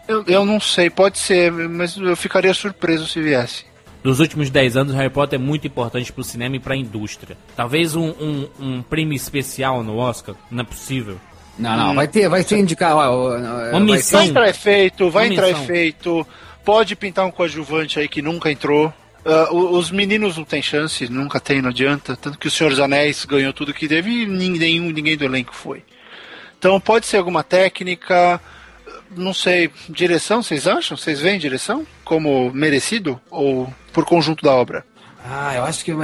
Eu, eu não sei, pode ser, mas eu ficaria surpreso se viesse. Nos últimos 10 anos, Harry Potter é muito importante pro cinema e pra indústria. Talvez um, um, um prêmio especial no Oscar, não é possível. Não, não, vai ter, vai ter indicar. ó, ó, Uma vai missão. Vai entrar efeito, vai entrar efeito. Pode pintar um coadjuvante aí que nunca entrou. O- os meninos não tem chance, nunca tem, não adianta. Tanto que o Senhor dos Anéis ganhou tudo que teve e nin- nenhum, ninguém do elenco foi. Então pode ser alguma técnica, não sei, direção, vocês acham? Vocês veem direção como merecido ou por conjunto da obra? Ah, eu acho que eu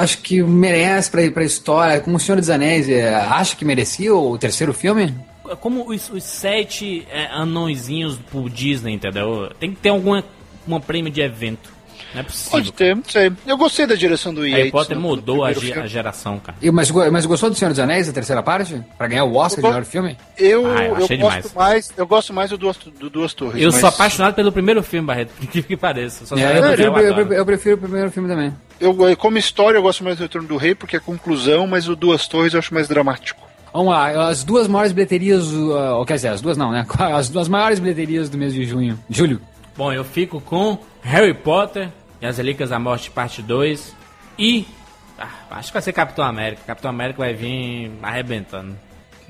acho que merece pra, pra história. Como o Senhor dos Anéis, é, acha que merecia o terceiro filme? Como os, os sete é, anõezinhos pro Disney, entendeu? Tem que ter alguma uma prêmio de evento. Não é possível. Pode ter, não sei. Eu gostei da direção do Yates. Harry Potter no- no mudou a, ge- filme. a geração, cara. E, mas, mas gostou do Senhor dos Anéis, a terceira parte? Pra ganhar o Oscar de Eu melhor filme? Eu, Ah, eu eu, achei gosto demais. mais, eu gosto mais do Duas, do Duas Torres. Eu mas sou apaixonado pelo primeiro filme, Barreto, por incrível que pareça. Só É, eu, que prefiro, eu eu, prefiro, eu prefiro o primeiro filme também. Eu, como história, eu gosto mais do Retorno do Rei, porque é conclusão, mas o Duas Torres eu acho mais dramático. Vamos lá, as duas maiores bilheterias, uh, quer dizer, as duas não, né? [LAUGHS] As duas maiores bilheterias do mês de junho. Julho. Bom, eu fico com Harry Potter e as Relíquias da Morte, parte 2. E. ah, acho que vai ser Capitão América. Capitão América vai vir arrebentando.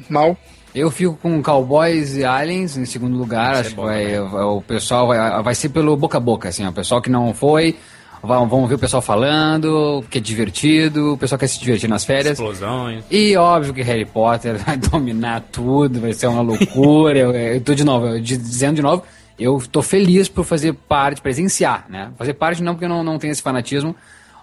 Mal. Eu fico com Cowboys e Aliens em segundo lugar. Acho que vai, o pessoal vai, vai ser pelo boca a boca, assim. O pessoal que não foi, vão, vão ver o pessoal falando, que é divertido, o pessoal quer se divertir nas férias. Explosões. E óbvio que Harry Potter [LAUGHS] vai dominar tudo, vai ser uma loucura. eu, eu tô de novo, eu dizendo de novo, eu tô feliz por fazer parte, presenciar, né? Fazer parte não porque eu não, não tenho esse fanatismo,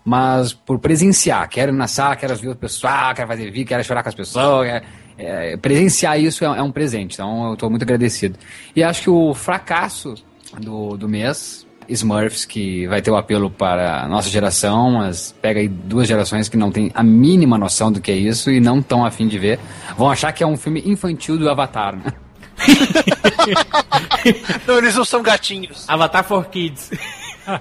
mas por presenciar. Quero ir na sala, quero ver o pessoal, quero fazer vídeo, quero chorar com as pessoas. quero- é, presenciar isso é, é um presente, então eu tô muito agradecido. E acho que o fracasso do, do mês, Smurfs, que vai ter o apelo para a nossa geração, mas pega aí duas gerações que não tem a mínima noção do que é isso e não estão afim de ver, vão achar que é um filme infantil do Avatar, né? [LAUGHS] Não, eles não são gatinhos. Avatar for Kids.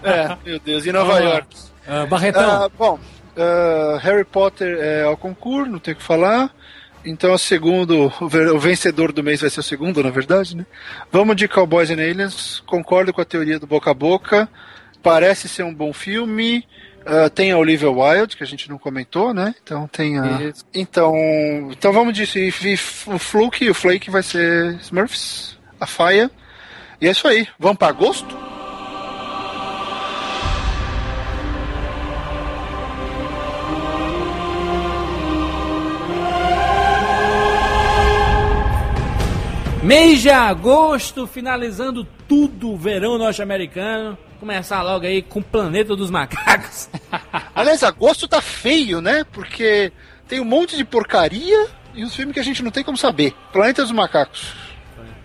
É, meu Deus, em Nova lá. York. Ah, Barretão, Ah, bom, ah, Harry Potter é ao concurso, não tem o que falar. Então, o segundo, o vencedor do mês vai ser o segundo, na verdade, né? Vamos de Cowboys and Aliens. Concordo com a teoria do boca a boca. Parece ser um bom filme. Ah, tem a Olivia Wilde, que a gente não comentou, né? Então tem a. Isso. Então, então vamos disso. E, e o Fluke e o Flake vai ser Smurfs, a Faia. E é isso aí. Vamos para agosto? Mês de agosto, finalizando tudo o verão norte-americano. Começar logo aí com o Planeta dos Macacos. [LAUGHS] Aliás, agosto tá feio, né? Porque tem um monte de porcaria e os filmes que a gente não tem como saber. Planeta dos Macacos.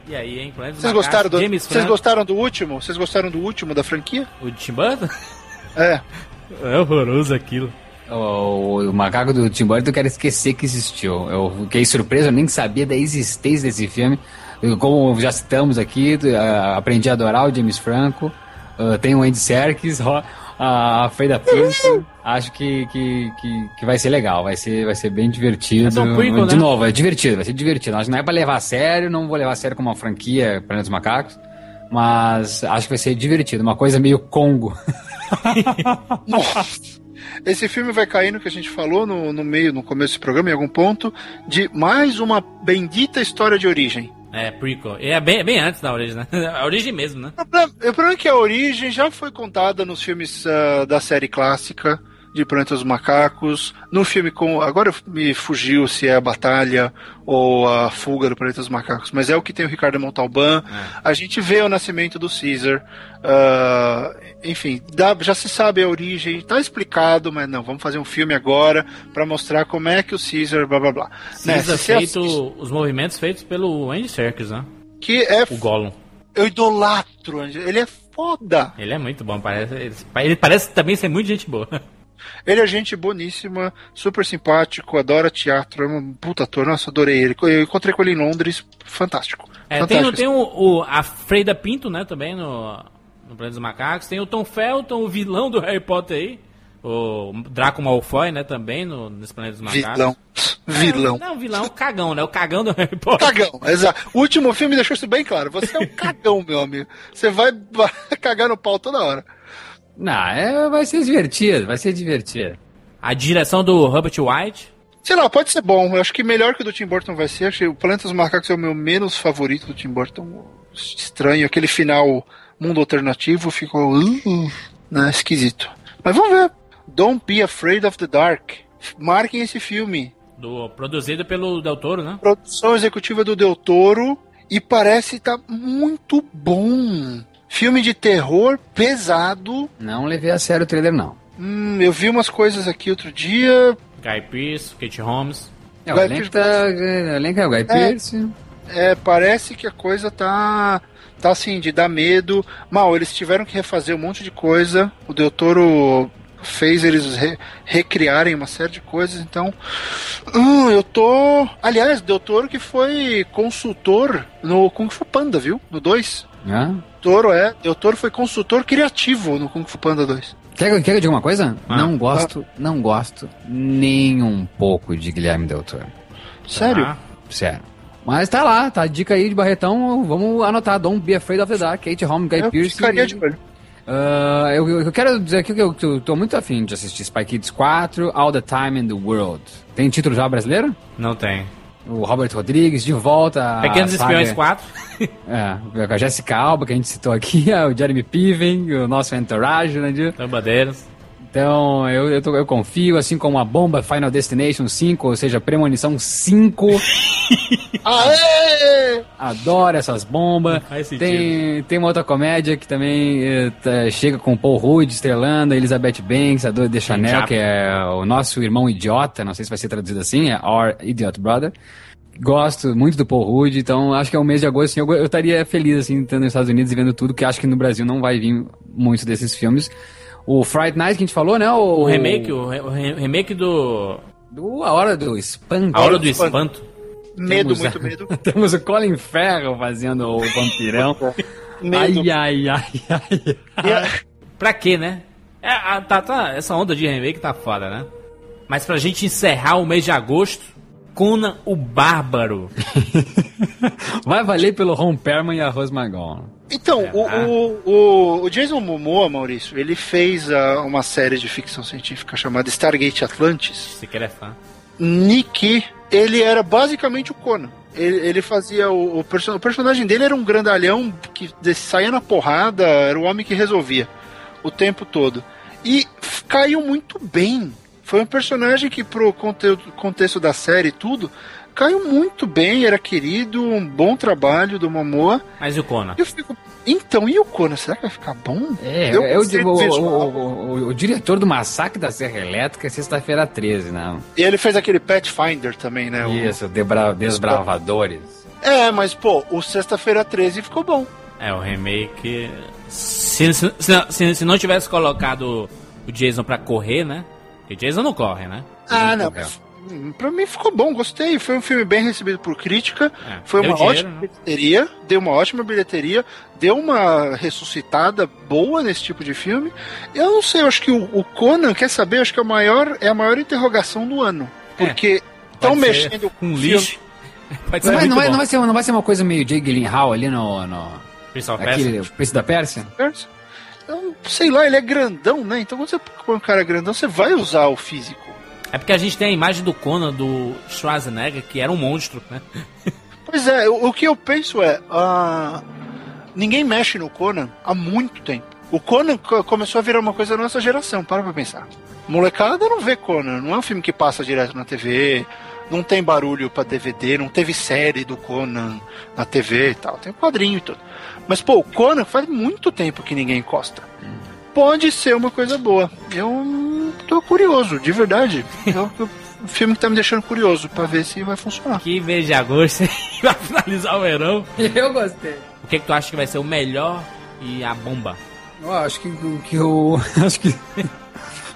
E aí, hein? Planeta dos Vocês Macacos, gostaram do James Vocês Franco, gostaram do último? Vocês gostaram do último da franquia? O de Tim Burton? É. [LAUGHS] É horroroso aquilo. o, o macaco do Tim Burton eu quero esquecer que existiu. Eu fiquei surpreso, eu nem sabia da existência desse filme. Eu, Como já citamos aqui, aprendi a adorar o James Franco. Ah, tem o Andy Serkis, ó, a Freida Pinto. Acho que, que, que, que vai ser legal, vai ser, vai ser bem divertido. Ser um prequel, De né? novo, é divertido, vai ser divertido. Acho que não é pra levar a sério, não vou levar a sério como uma franquia Planeta dos Macacos. Mas acho que vai ser divertido, uma coisa meio Congo. [LAUGHS] Nossa. Esse filme vai cair no que a gente falou no, no meio, no começo desse programa, em algum ponto, de mais uma bendita história de origem. É, prequel. É bem, bem antes da origem, né? [LAUGHS] A origem mesmo, né? O problema, é que a origem já foi contada nos filmes ah, da série clássica de Planeta dos Macacos, no filme com. Agora me fugiu se é a Batalha ou a Fuga do Planeta dos Macacos, mas é o que tem o Ricardo Montalban. A gente vê o nascimento do Caesar. ah, enfim, dá- já se sabe a origem, tá explicado, mas não, vamos fazer um filme agora para mostrar como é que o Caesar, blá blá blá. Né, Caesar se você feito, assiste- os movimentos feitos pelo Andy Serkis, né? que é. O Gollum. Eu idolatro, ele é foda. Ele é muito bom, parece, ele parece também ser muito gente boa. [LAUGHS] Ele é gente boníssima, super simpático, adora teatro, é um puta ator. Nossa, adorei ele. Eu encontrei com ele em Londres, fantástico. É, tem, o- fantástico. tem o, o- a Freida Pinto, né, também no, no Planeta dos Macacos. Tem o Tom Felton, o vilão do Harry Potter aí. O Draco Malfoy, né, também no, nesse Planeta dos Macacos. Vilão. Vilão. Não, vilão é o cagão, né? O cagão do Harry Potter. Cagão, exato. O último filme deixou isso bem claro. Você é um cagão, meu amigo. Você vai [LAUGHS] cagar no pau toda hora. Não, é, vai ser divertido, vai ser divertido. A direção do Herbert White. Sei lá, pode ser bom. Eu acho que melhor que o do Tim Burton vai ser. Que o Planeta dos Macacos é o meu menos favorito do Tim Burton. Estranho. Aquele final mundo alternativo ficou uh, né, esquisito. Mas vamos ver. Don't be afraid of the dark. Marquem esse filme. Do, produzido pelo Del Toro, né? Produção executiva do Del Toro. E parece estar muito bom. Filme de terror pesado. Não levei a sério o trailer, não. Hum, eu vi umas coisas aqui outro dia. Guy Pearce, Kate Holmes. É, o elenco, tá, é o Guy Pearce. É, parece que a coisa tá. Tá assim, de dar medo. Mal, eles tiveram que refazer um monte de coisa. O Del Toro fez eles re- recriarem uma série de coisas, então. Hum, eu tô. Aliás, Del Toro que foi consultor no Kung Fu Panda, viu? No 2. Toro é. Del Toro foi consultor criativo no Kung Fu Panda 2. Quer, quer que eu diga uma coisa? Ah. não gosto, não gosto nem um pouco de Guilherme Del Toro. Sério? Ah, Sério. Mas tá lá, tá a dica aí de Barretão, vamos anotar. Don't be afraid of the dark, Kate Holmes, Guy eu Pearce. ficaria de olho. Ah, eu, eu quero dizer aqui que eu, que eu tô muito afim de assistir Spy Kids 4, All the Time in the World. Tem título já brasileiro? não tem. O Robert Rodrigues de volta. Pequenos Espiões 4. [LAUGHS] É, com a Jessica Alba, que a gente citou aqui, [LAUGHS] o Jeremy Piven, o nosso entourage, né? de- Bandeiras. Então, eu, eu, tô- eu confio, assim como a bomba Final Destination 5, ou seja, Premonição 5. [LAUGHS] Aê! Adoro essas bombas. Tem, tem uma outra comédia que também eh, tá- chega com Paul Rudd estrelando, Elizabeth Banks, a Dor de Chanel, que é o nosso irmão idiota, não sei se vai ser traduzido assim, é Our Idiot Brother. Gosto muito do Paul Rudd, então acho que é o mês de agosto, assim, eu, eu estaria feliz, assim, estando nos Estados Unidos e vendo tudo, que acho que no Brasil não vai vir muito desses filmes. O Fright Night que a gente falou, né? O, O remake, o, re- o re- remake do. do A Hora do Espanto. A Hora do Espanto. Medo, Temos- muito medo. [LAUGHS] Temos o Colin Farrell fazendo o vampirão. [LAUGHS] Medo. Ai, ai, ai, ai. E a- [LAUGHS] Pra quê, né? É, a- tá, tá, essa onda de remake tá foda, né? Mas pra gente encerrar o mês de agosto, Conan o Bárbaro. [LAUGHS] Vai valer pelo Ron Perlman e a Rose McGowan. Então, É, o, ah. o, o, o Jason Momoa, Maurício, ele fez ah, uma série de ficção científica chamada Stargate Atlantis. Se quer é fã. Nick, ele era basicamente o Conan. Ele, ele fazia o, o, perso- o personagem dele era um grandalhão que saía na porrada, era o homem que resolvia o tempo todo. E caiu muito bem. Foi um personagem que pro conteúdo, contexto da série e tudo, caiu muito bem, era querido, um bom trabalho do Momoa. Mas e o Conan? Eu fico, então, e o Conan, será que vai ficar bom? É, Eu digo, o, o, o- o diretor do Massacre da Serra Elétrica é sexta-feira 13, não? E ele fez aquele Pathfinder também, né? o- Isso, Debra, Desbravadores. É, mas pô, o Sexta-feira 13 ficou bom. É, o remake. Se, se, se, se- se não tivesse colocado o Jason pra correr, né? Porque Jason não corre, né? Ah, não. correu. hum, Pra mim ficou bom, gostei. Foi um filme bem recebido por crítica. É, foi uma dinheiro, ótima né? bilheteria. Deu uma ótima bilheteria. Deu uma ressuscitada boa nesse tipo de filme. Eu não sei, eu acho que o, o Conan, quer saber? Eu acho que é, o maior, é a maior interrogação do ano. Porque estão ser mexendo com o lixo. [LAUGHS] Pode ser Não vai, muito não, não, vai ser, não vai ser uma coisa meio Jake Gyllenhaal ali no... no Prince of aquele, Persia. o Príncipe da Pérsia? filme. Eu, sei lá, ele é grandão, né? Então quando você põe um cara grandão, você vai usar o físico. É porque a gente tem a imagem do Conan, do Schwarzenegger, que era um monstro, né? [LAUGHS] Pois é, o, o que eu penso é. ah, ninguém mexe no Conan há muito tempo. O Conan co- começou a virar uma coisa da nossa geração, para pra pensar. Molecada não vê Conan, não é um filme que passa direto na TV, não tem barulho pra DVD, não teve série do Conan na TV e tal, tem quadrinho e tudo. Mas, pô, o Conan faz muito tempo que ninguém encosta. Pode ser uma coisa boa. Eu tô curioso, de verdade. É o [LAUGHS] o filme que tá me deixando curioso pra ver se vai funcionar. Que mês de agosto [LAUGHS] vai finalizar o verão. Eu gostei. O que, que tu acha que vai ser o melhor e a bomba? Eu acho que, que eu [LAUGHS] acho que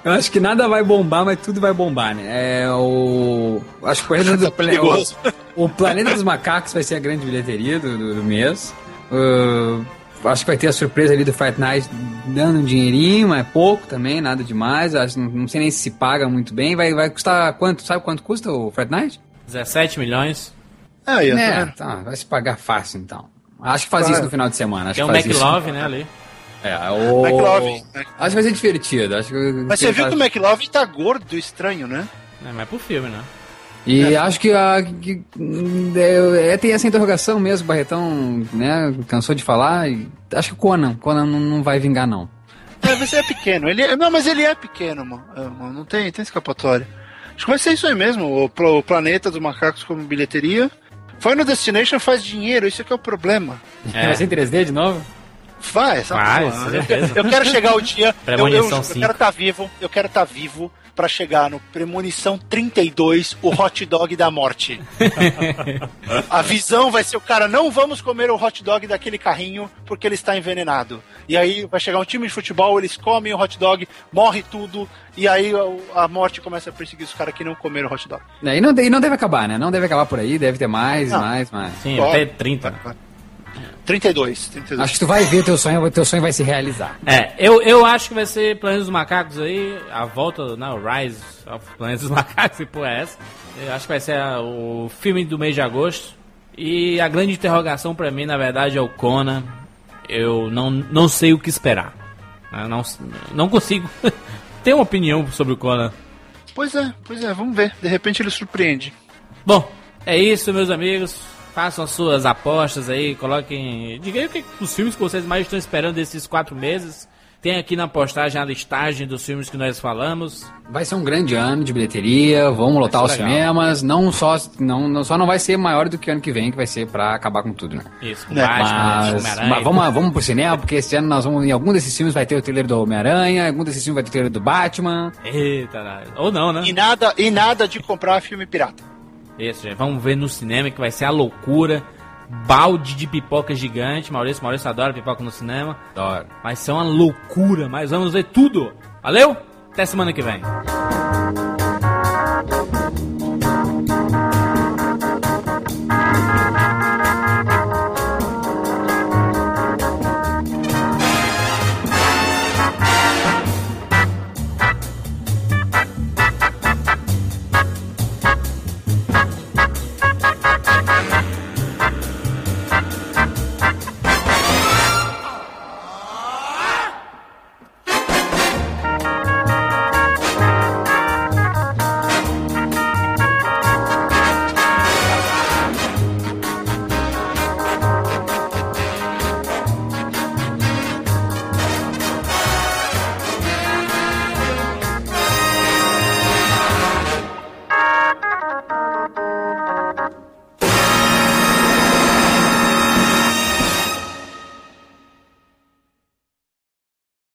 eu acho que nada vai bombar, mas tudo vai bombar, né? É o acho que o Planeta, do, Pla- o, o Planeta dos Macacos vai ser a grande bilheteria do, do, do mês. Uh, acho que vai ter a surpresa ali do Fright Night dando um dinheirinho, mas é pouco também, nada demais. Acho, não, não sei nem se se paga muito bem. Vai, vai custar quanto? Sabe quanto custa o Fright Night? 17 milhões. Ó, tá É, vendo? tá, vai se pagar fácil então. Acho que faz Claro. isso no final de semana. Acho Que é um. McLove, né, ali. É, o... McLovin. Acho que vai ser divertido. Acho que Mas você viu que o McLovin tá gordo, estranho, né? É, mas é pro filme, né? E acho que, a, que é, é, tem essa interrogação mesmo, Barretão, né? Cansou de falar. E acho que o Conan, Conan não, não vai vingar, não. É, mas é pequeno. Ele é- não, mas ele é pequeno, mano. É, mano, Não tem, tem escapatória. Acho que vai ser isso aí mesmo. O, o planeta dos macacos como bilheteria. Final Destination faz dinheiro, isso é que é o problema. É. Vai ser em 3D de novo? Vai, essa Vai, porra. com certeza. Eu quero chegar o dia. eu, eu, eu quero estar vivo. Eu quero estar vivo pra chegar no Premonição 32, o hot dog da morte. [LAUGHS] A visão vai ser o cara, não vamos comer o hot dog daquele carrinho porque ele está envenenado. E aí vai chegar um time de futebol, eles comem o hot dog, morre tudo, e aí a- morte começa a perseguir os caras que não comeram o hot dog. É, E não, e não deve acabar, né? Não deve acabar por aí, deve ter mais, Não. mais, mais. Sim, Claro. até 30. 32, 32. Acho que tu vai ver teu sonho, teu sonho vai se realizar. É, eu, eu acho que vai ser Planeta dos Macacos aí, a volta, né, o Rise of Planeta dos Macacos, e pô, é essa. Eu acho que vai ser a- o filme do mês de agosto. E a grande interrogação pra mim, na verdade, é o Conan. Eu não, não sei o que esperar. Eu não, não consigo [LAUGHS] ter uma opinião sobre o Conan. Pois é, pois é, vamos ver. De repente ele surpreende. Bom, é isso, meus amigos. Façam as suas apostas aí, coloquem. Diga aí o que os filmes que vocês mais estão esperando desses quatro meses. Tem aqui na postagem a listagem dos filmes que nós falamos. Vai ser um grande ano de bilheteria, vamos lotar os legal. cinemas, não só não, não- só não vai ser maior do que ano que vem, que vai ser pra acabar com tudo, né? Isso, com Né, Batman, Mas, Homem-Aranha. mas vamos, vamos pro cinema, porque esse ano nós vamos, em algum desses filmes vai ter o trailer do Homem-Aranha, em algum desses filmes vai ter o trailer do Batman. Eita, ou não, né? E nada, e nada de comprar filme pirata. Isso, gente. Vamos ver no cinema que vai ser a loucura. Balde de pipoca gigante. Maurício, Maurício adora pipoca no cinema. Adoro. Vai ser uma loucura, mas vamos ver tudo. Valeu? Até semana que vem.